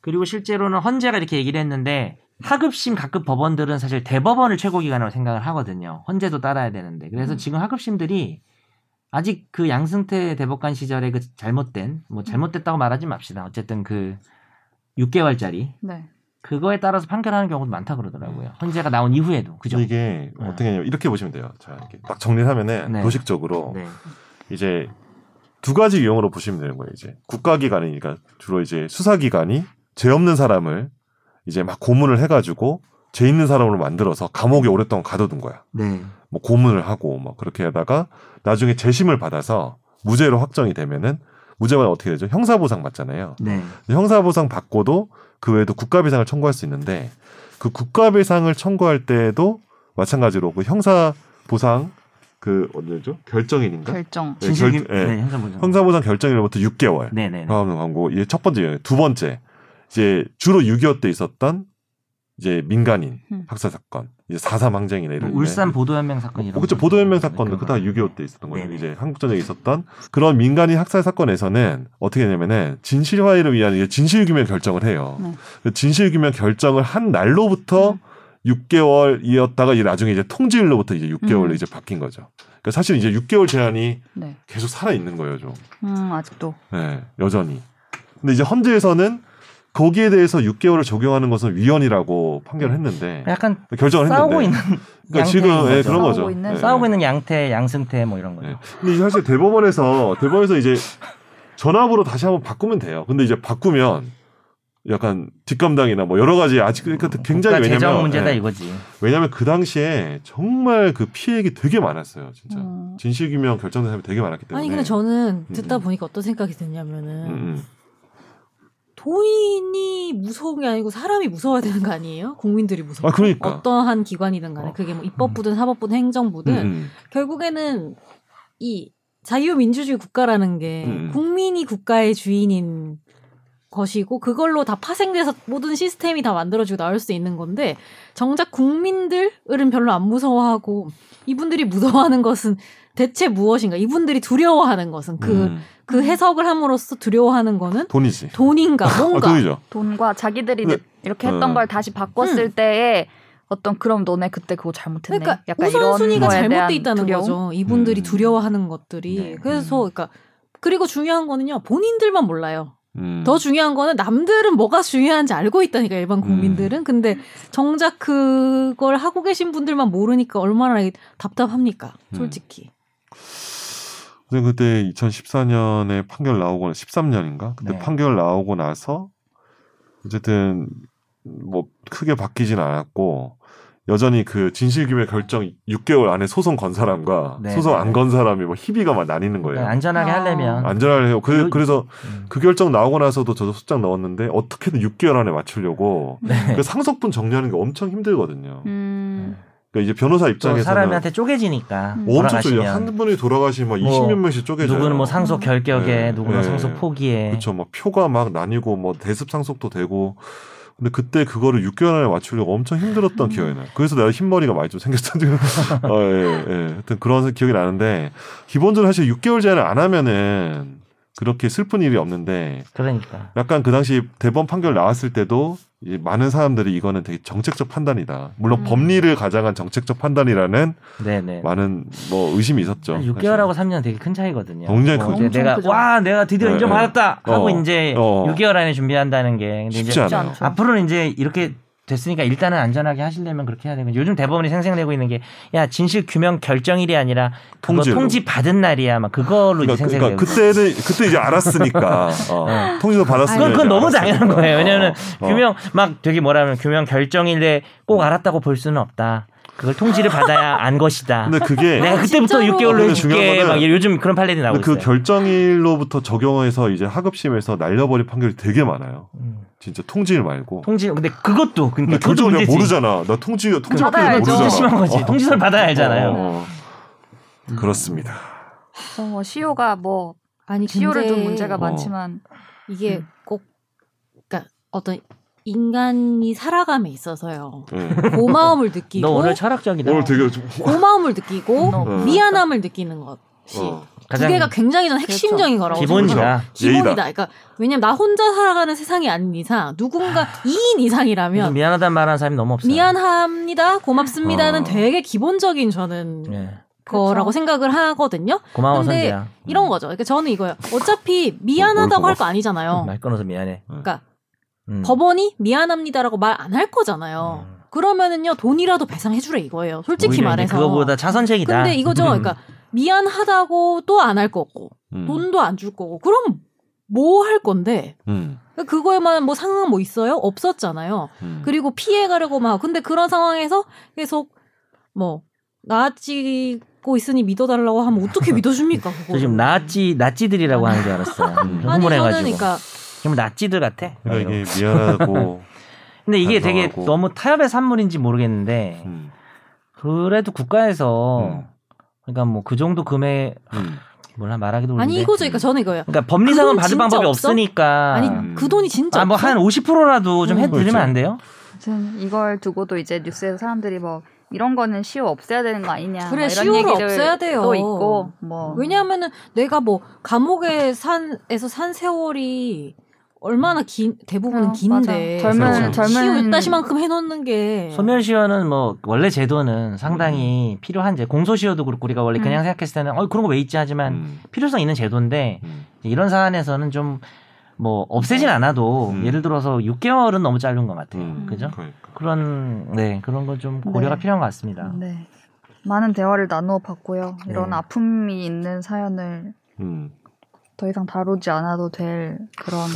그리고 실제로는 헌재가 이렇게 얘기를 했는데 하급심 각급 법원들은 사실 대법원을 최고기관으로 생각을 하거든요. 헌재도 따라야 되는데. 그래서 음. 지금 하급심들이 아직 그 양승태 대법관 시절에 그 잘못된 뭐 잘못됐다고 말하지 맙시다. 어쨌든 그 6개월짜리 네. 그거에 따라서 판결하는 경우도 많다 그러더라고요. 헌재가 나온 이후에도 그죠? 이게 네. 어떻게 하냐면 이렇게 보시면 돼요. 자, 이렇게 딱 정리를 하면은 네. 도식적으로 네. 이제 두 가지 유형으로 보시면 되는 거예요. 이제 국가기관이니까 주로 이제 수사기관이 죄 없는 사람을 이제 막 고문을 해가지고 죄 있는 사람으로 만들어서 감옥에 오랫동안 가둬둔 거야. 네. 뭐 고문을 하고 뭐 그렇게 하다가 나중에 재심을 받아서 무죄로 확정이 되면은 무죄가 어떻게 되죠? 형사보상 받잖아요. 네. 형사보상 받고도 그 외에도 국가배상을 청구할 수 있는데 그 국가배상을 청구할 때에도 마찬가지로 그 형사보상 그 어디죠? 결정일인가? 결정. 네, 결- 예. 네, 형사보상. 형사보상 결정일로부터 6개월 네, 네. 네. 광고 이게 첫 번째 두 번째 이제 주로 6.25 때 있었던 이제 민간인 음. 학살 사건 이제 4.3 항쟁이나 이런 뭐 울산 보도연맹 사건 이런 어, 그렇죠. 거. 보도연맹 사건도 네, 그다 그거. 6.25 때 있었던 거예요. 이제 한국전쟁에 있었던 그런 민간인 학살 사건에서는 어떻게 되냐면은 진실 화해를 위한 이제 진실 규명 결정을 해요. 네. 그 진실 규명 결정을 한 날로부터 음. 6개월이었다가 이제 나중에 이제 통지일로부터 이제 6개월로 음. 이제 바뀐 거죠. 그러니까 사실 이제 6개월 제한이 네. 계속 살아 있는 거예요, 좀. 음, 아직도. 네, 여전히. 근데 이제 헌재에서는 거기에 대해서 6개월을 적용하는 것은 위헌이라고 판결했는데 약간 결정을 싸우고 했는데. 있는 그러니까 지금 예, 거죠. 그런 거죠. 싸우고 있는 예. 싸우고 있는 양태, 양승태 뭐 이런 거죠. 네. 근데 사실 대법원에서 대법원에서 이제 전압으로 다시 한번 바꾸면 돼요. 근데 이제 바꾸면 약간 뒷감당이나 뭐 여러 가지 아직 그러니까 굉장히 국가 재정 왜냐면 문제다 예, 이거지. 왜냐면 그 당시에 정말 그 피해액이 되게 많았어요, 진짜. 음. 진실규명 결정된 사람이 되게 많았기 때문에. 아니 근데 저는 듣다 음. 보니까 어떤 생각이 드냐면은 음, 음. 도인이 무서운 게 아니고 사람이 무서워야 되는 거 아니에요? 국민들이 무서워. 아, 그러니까. 어떠한 기관이든 간에 어. 그게 뭐 입법부든 사법부든 행정부든 음, 음. 결국에는 이 자유민주주의 국가라는 게 음. 국민이 국가의 주인인 것이고 그걸로 다 파생돼서 모든 시스템이 다 만들어지고 나올 수 있는 건데 정작 국민들은 별로 안 무서워하고 이분들이 무서워하는 것은 대체 무엇인가? 이분들이 두려워하는 것은 그, 음. 그 해석을 함으로써 두려워하는 거는 돈이지. 돈인가 아, 뭔가 돈이죠. 돈과 자기들이 근데- 이렇게 했던 어. 걸 다시 바꿨을 때에 어떤 그럼 너네 그때 그거 잘못했네. 그러니까 약간 이런 우선순위가 잘못돼 있다는 두려움? 거죠. 이분들이 음. 두려워하는 것들이. 네. 그래서 그러니까 그리고 중요한 거는요. 본인들만 몰라요. 음. 더 중요한 거는 남들은 뭐가 중요한지 알고 있다니까 일반 음. 국민들은. 근데 정작 그걸 하고 계신 분들만 모르니까 얼마나 답답합니까? 음. 솔직히. 근데 그때 2014년에 판결 나오고 13년인가 그때 네. 판결 나오고 나서 어쨌든 뭐 크게 바뀌진 않았고 여전히 그 진실규명 결정 6개월 안에 소송 건 사람과 네, 소송 네. 안건 사람이 뭐 희비가 막 나뉘는 거예요. 안전하게 아. 하려면 안전하게 해요. 그, 요- 그래서 음. 그 결정 나오고 나서도 저도 소장 넣었는데 어떻게든 6개월 안에 맞추려고 네. 그 상속분 정리하는 게 엄청 힘들거든요. 음. 그러니까 이제 변호사 또 입장에서는 사람한테 쪼개지니까 음. 엄청. 돌아가시면 한 분이 돌아가시면 막뭐 20몇 명씩 쪼개져요. 누구는 뭐 상속 결격에 네. 누구는 네. 상속 포기에 그렇죠. 뭐 표가 막 나뉘고 뭐 대습 상속도 되고 근데 그때 그거를 6개월 안에 맞추려고 엄청 힘들었던 기억이 나요. 그래서 내가 흰머리가 많이 좀 생겼던 적, 어, 예, 예. 하여튼 그런 기억이 나는데, 기본적으로 사실 6개월 제한을 안 하면은 그렇게 슬픈 일이 없는데, 그러니까. 약간 그 당시 대법원 판결 나왔을 때도 많은 사람들이 이거는 되게 정책적 판단이다. 물론 음. 법리를 가장한 정책적 판단이라는 네네. 많은 뭐 의심이 있었죠. 6개월하고 3년 되게 큰 차이거든요. 굉장히 뭐. 이제 엄청 내가 크죠. 와 내가 드디어 네, 인정받았다 하고 어. 이제 어. 6개월 안에 준비한다는 게 근데 쉽지 이제 않아요. 않죠. 앞으로는 이제 이렇게 됐으니까 일단은 안전하게 하시려면 그렇게 해야 되고 요즘 대법원이 생생내고 있는 게 야 진실 규명 결정일이 아니라 통지로. 통지 받은 날이야 막 그걸로 이제 그러니까, 생생내고 그러니까 그때는 그때 이제 알았으니까 어, 네. 통지도 받았으면 그건, 그건 너무 알았으니까. 당연한 거예요. 왜냐하면 어, 어. 규명 막 되게 뭐라면 규명 결정일에 꼭 알았다고 볼 수는 없다. 그걸 통지를 받아야 안 것이다. 근데 그게 내가 그때부터 진짜로. 6개월로 근데 해줄게. 막 요즘 그런 판례들이 나오고 그 있어요. 결정일로부터 적용해서 이제 하급심에서 날려버린 판결이 되게 많아요. 음. 진짜 통지일 말고. 통지 근데 그것도 그러니까 근데 그것도 문제지. 모르잖아. 나 통지 통지 받아야. 모르잖아. 심한 거지. 어. 통지서를 받아야 알잖아요. 어, 어. 그렇습니다. 뭐 시효가 뭐 아니 시효를 근데 둔 문제가 어. 많지만 이게 음. 꼭 그러니까 어떤 인간이 살아감에 있어서요. 예. 고마움을 느끼고 너 오늘 철학적이다. 오늘 되게 좀 고마움을 느끼고 어. 미안함을 느끼는 것이 어. 두 개가 굉장히 전 핵심적인 거라고 기본이다. 생각해요. 기본이다. 예의다. 그러니까 왜냐면 나 혼자 살아가는 세상이 아닌 이상 누군가 2인 이상이라면 미안하다는 말하는 사람이 너무 없어요. 미안합니다, 고맙습니다는 어. 되게 기본적인 저는 예. 거라고 그렇죠. 생각을 하거든요. 고마워 근데 선재야. 이런 거죠. 그러니까 저는 이거예요. 어차피 미안하다고 뭘할거 아니잖아요. 말 끊어서 미안해. 그러니까 음. 법원이 미안합니다라고 말 안 할 거잖아요. 음. 그러면은요 돈이라도 배상해주래 이거예요. 솔직히 말해서. 그거보다 차선책이다. 근데 이거죠. 음. 그러니까 미안하다고 또 안 할 거고 음. 돈도 안 줄 거고 그럼 뭐 할 건데 음. 그거에만 뭐 상황 뭐 있어요? 없었잖아요. 음. 그리고 피해 가려고 막 근데 그런 상황에서 계속 뭐 나아지고 있으니 믿어달라고 하면 어떻게 믿어줍니까 그거? 저 지금 나찌 나찌들이라고 하는 줄 알았어요. 음. 아니 저는. 그러니까 지금 나찌들 같아. 그러니까 이게 미안하고 근데 이게 되게 반성하고. 너무 타협의 산물인지 모르겠는데 음. 그래도 국가에서 음. 그러니까 뭐 그 정도 금액 음. 몰라 말하기도 그런데 아니 이거죠. 그러니까 저는 이거예요. 그러니까 법리상은 받을 방법이 없어? 없으니까 아니 음. 그 돈이 진짜 아, 뭐? 한 50%라도 좀 음. 해드리면 그렇죠. 안 돼요? 아무튼 이걸 두고도 이제 뉴스에서 사람들이 뭐 이런 거는 시효 없애야 되는 거 아니냐 그래, 뭐 이런 시효를 얘기를 없애야 돼요. 또 있고 뭐 왜냐하면은 내가 뭐 감옥에 산 에서 산 세월이 얼마나 긴 대부분은 어, 긴데. 젊은- 시효 젊은- 이따시만큼 해놓는 게 소멸시효는 뭐 원래 제도는 상당히 음. 필요한 제 공소시효도 그렇고 우리가 원래 그냥 생각했을 때는 어 그런 거 왜 있지 하지만 음. 필요성 있는 제도인데 음. 이런 사안에서는 좀 뭐 없애진 않아도 음. 예를 들어서 6개월은 너무 짧은 것 같아요. 음. 그죠? 그러니까. 그런 네 그런 건 좀 고려가 네. 필요한 것 같습니다. 네. 많은 대화를 나누어 봤고요. 이런 네. 아픔이 있는 사연을 음. 더 이상 다루지 않아도 될 그런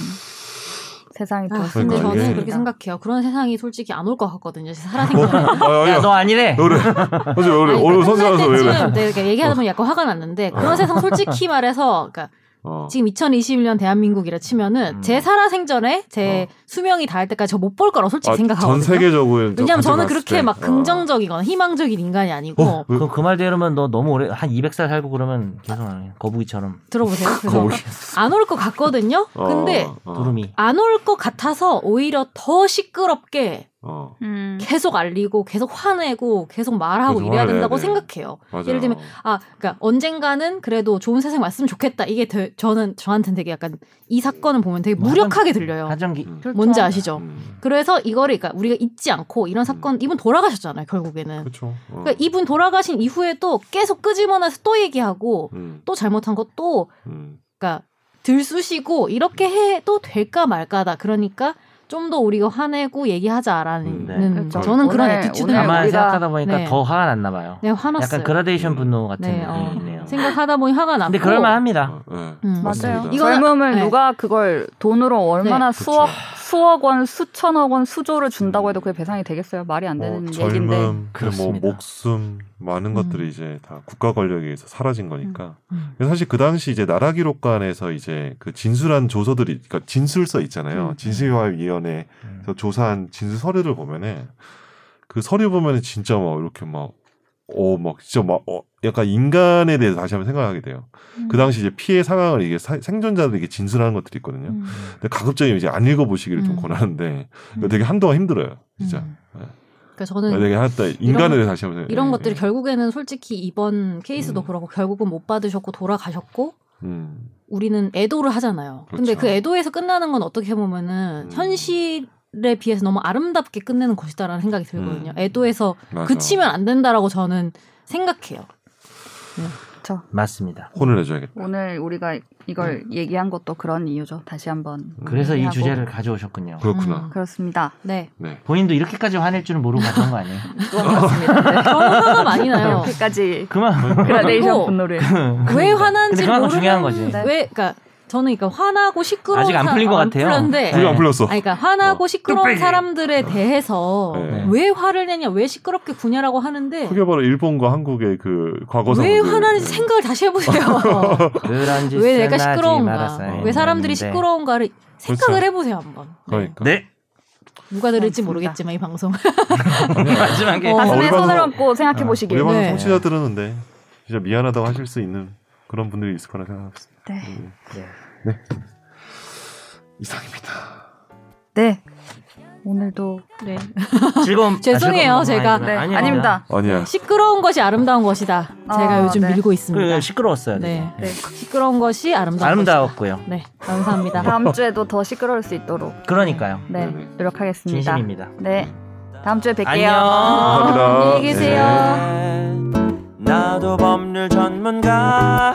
세상이 아, 되었으면 근데 저는 이게- 그렇게 생각해요. 그런 세상이 솔직히 안 올 것 같거든요. 제 살아 어? 아, 야너 아니래. 왜 그래? 선생 왜 그래? 오늘 선생 와서 왜 그래? 네, 얘기하다 보면 약간 화가 났는데 그런 세상 솔직히 말해서 그러니까 어. 지금 2021년 대한민국이라 치면은 음. 제 살아 생전에 제 수명이 닿을 때까지 저 못 볼 거라고 솔직히 아, 생각하거든요. 전 세계적으로 왜냐면 저는 그렇게 때. 막 어. 긍정적이거나 희망적인 인간이 아니고 어, 왜- 그, 그 말대로 이러면 너 너무 오래 한 200살 살고 그러면 계속 안 해. 거북이처럼 들어보세요. 그래서 거북이. 안올 것 같거든요. 어, 근데 어. 안올 것 같아서 오히려 더 시끄럽게 어, 음. 계속 알리고 계속 화내고 계속 말하고 계속 이래야 된다고 돼. 생각해요. 맞아. 예를 들면 아, 그러니까 언젠가는 그래도 좋은 세상 왔으면 좋겠다. 이게 되- 저는 저한테는 되게 약간 이 사건을 보면 되게 뭐 무력하게 들려요. 하정기 음. 그렇죠. 뭔지 아시죠? 음. 그래서 이거를 그러니까 우리가 잊지 않고 이런 사건 이분 돌아가셨잖아요 결국에는. 그렇죠. 어. 그러니까 이분 돌아가신 이후에도 계속 끄집어내서 또 얘기하고 음, 또 잘못한 거또 음. 그러니까 들쑤시고 이렇게 해도 될까 말까다. 그러니까 좀 더 우리가 화내고 얘기하자라는 음, 네. 그렇죠. 저는 그런 attitude를 우리가- 생각하다 보니까 네. 더 화가 났나 봐요. 네, 화났어요. 약간 gradation 분노 같은 네, 느낌이 어. 생각하다 보니 화가 났고. 근데 그럴 만합니다. 어, 네. 음. 맞아요. 이거는- 젊음을 네. 누가 그걸 돈으로 얼마나 그쵸. 수억 수억 원, 수천억 원, 수조를 준다고 해도 그게 배상이 되겠어요? 말이 안 되는 뭐 얘기인데. 젊음, 뭐 그렇습니다. 목숨 많은 음. 것들이 이제 다 국가 권력에 의해서 사라진 거니까. 음. 그래서 사실 그 당시 이제 나라 기록관에서 이제 그 진술한 조서들이 그러니까 진술서 있잖아요. 음. 진실화위원회에서 음. 조사한 진술 서류를 보면은 그 서류 보면은 진짜 막 이렇게 막 어, 막 진짜 막 어, 약간 인간에 대해서 다시 한번 생각하게 돼요. 그 당시 이제 피해 상황을 이게 사- 생존자들에게 진술하는 것들이 있거든요. 음. 근데 가급적이면 이제 안 읽어보시기를 좀 음. 권하는데 이거 되게 한동안 힘들어요, 진짜. 음. 네. 그러니까 저는 되게 한다 인간에 대해서 다시 한번 이런 네, 것들이 네. 결국에는 솔직히 이번 케이스도 음. 그렇고 결국은 못 받으셨고 돌아가셨고 음, 우리는 애도를 하잖아요. 근데 그렇죠. 그 애도에서 끝나는 건 어떻게 보면은 음. 현실 에 비해서 너무 아름답게 끝내는 것이다라는 생각이 들거든요. 음. 애도에서 맞아. 그치면 안 된다라고 저는 생각해요. 저 맞습니다. 혼을 내줘야겠다. 오늘 우리가 이걸 얘기한 것도 그런 이유죠. 다시 한번 그래서 이 얘기하고. 주제를 가져오셨군요. 그렇구나. 음. 그렇습니다. 네. 네. 본인도 이렇게까지 화낼 줄은 모르고 가져온 거 아니에요? 맞습니다. 네. 화가 많이 나요. 이렇게까지 그만. 그라데이션 분노를 왜 화난지 근데 그만큼 모르는 중요한 거지. 네. 왜 그러니까 저는 그러니까 화나고 시끄러운 아직 안 사- 풀린 것안 같아요. 풀렸는데 그게 안 풀렸어. 아니, 그러니까 화나고 어. 시끄러운 뚝배기. 사람들에 대해서 네. 왜 화를 내냐, 왜 시끄럽게 구냐라고 하는데 그게 바로 일본과 한국의 그 과거사. 왜. 화나는지 생각을 다시 해보세요. 왜 내가 시끄러운가? 왜 사람들이 했는데. 시끄러운가를 생각을 그렇죠. 해보세요 한번. 네. 그러니까. 네. 누가 들을지 맞습니다. 모르겠지만 이 방송. 마지막에 어. 가슴에 방송- 손을 얹고 생각해 보시길. 우리 방송 네. 청취자 들었는데 진짜 미안하다고 하실 수 있는 그런 분들이 있을 거라 생각합니다. 네. 네. 이상입니다. 네. 오늘도 네. 즐거움. 죄송해요, 아, 제가. 네. 아니에요. 아닙니다. 아니야. 시끄러운 것이 아름다운 것이다. 제가 어, 요즘 네. 밀고 있습니다. 그 시끄러웠어요. 네. 네. 시끄러운 것이 아름다운 아름다웠고요. 것이다. 네. 감사합니다. 다음 주에도 더 시끄러울 수 있도록 그러니까요. 네 네네. 노력하겠습니다. 진심입니다. 네. 다음 주에 뵐게요. 안녕. 감사합니다. 안녕히 계세요. 나도 법률 전문가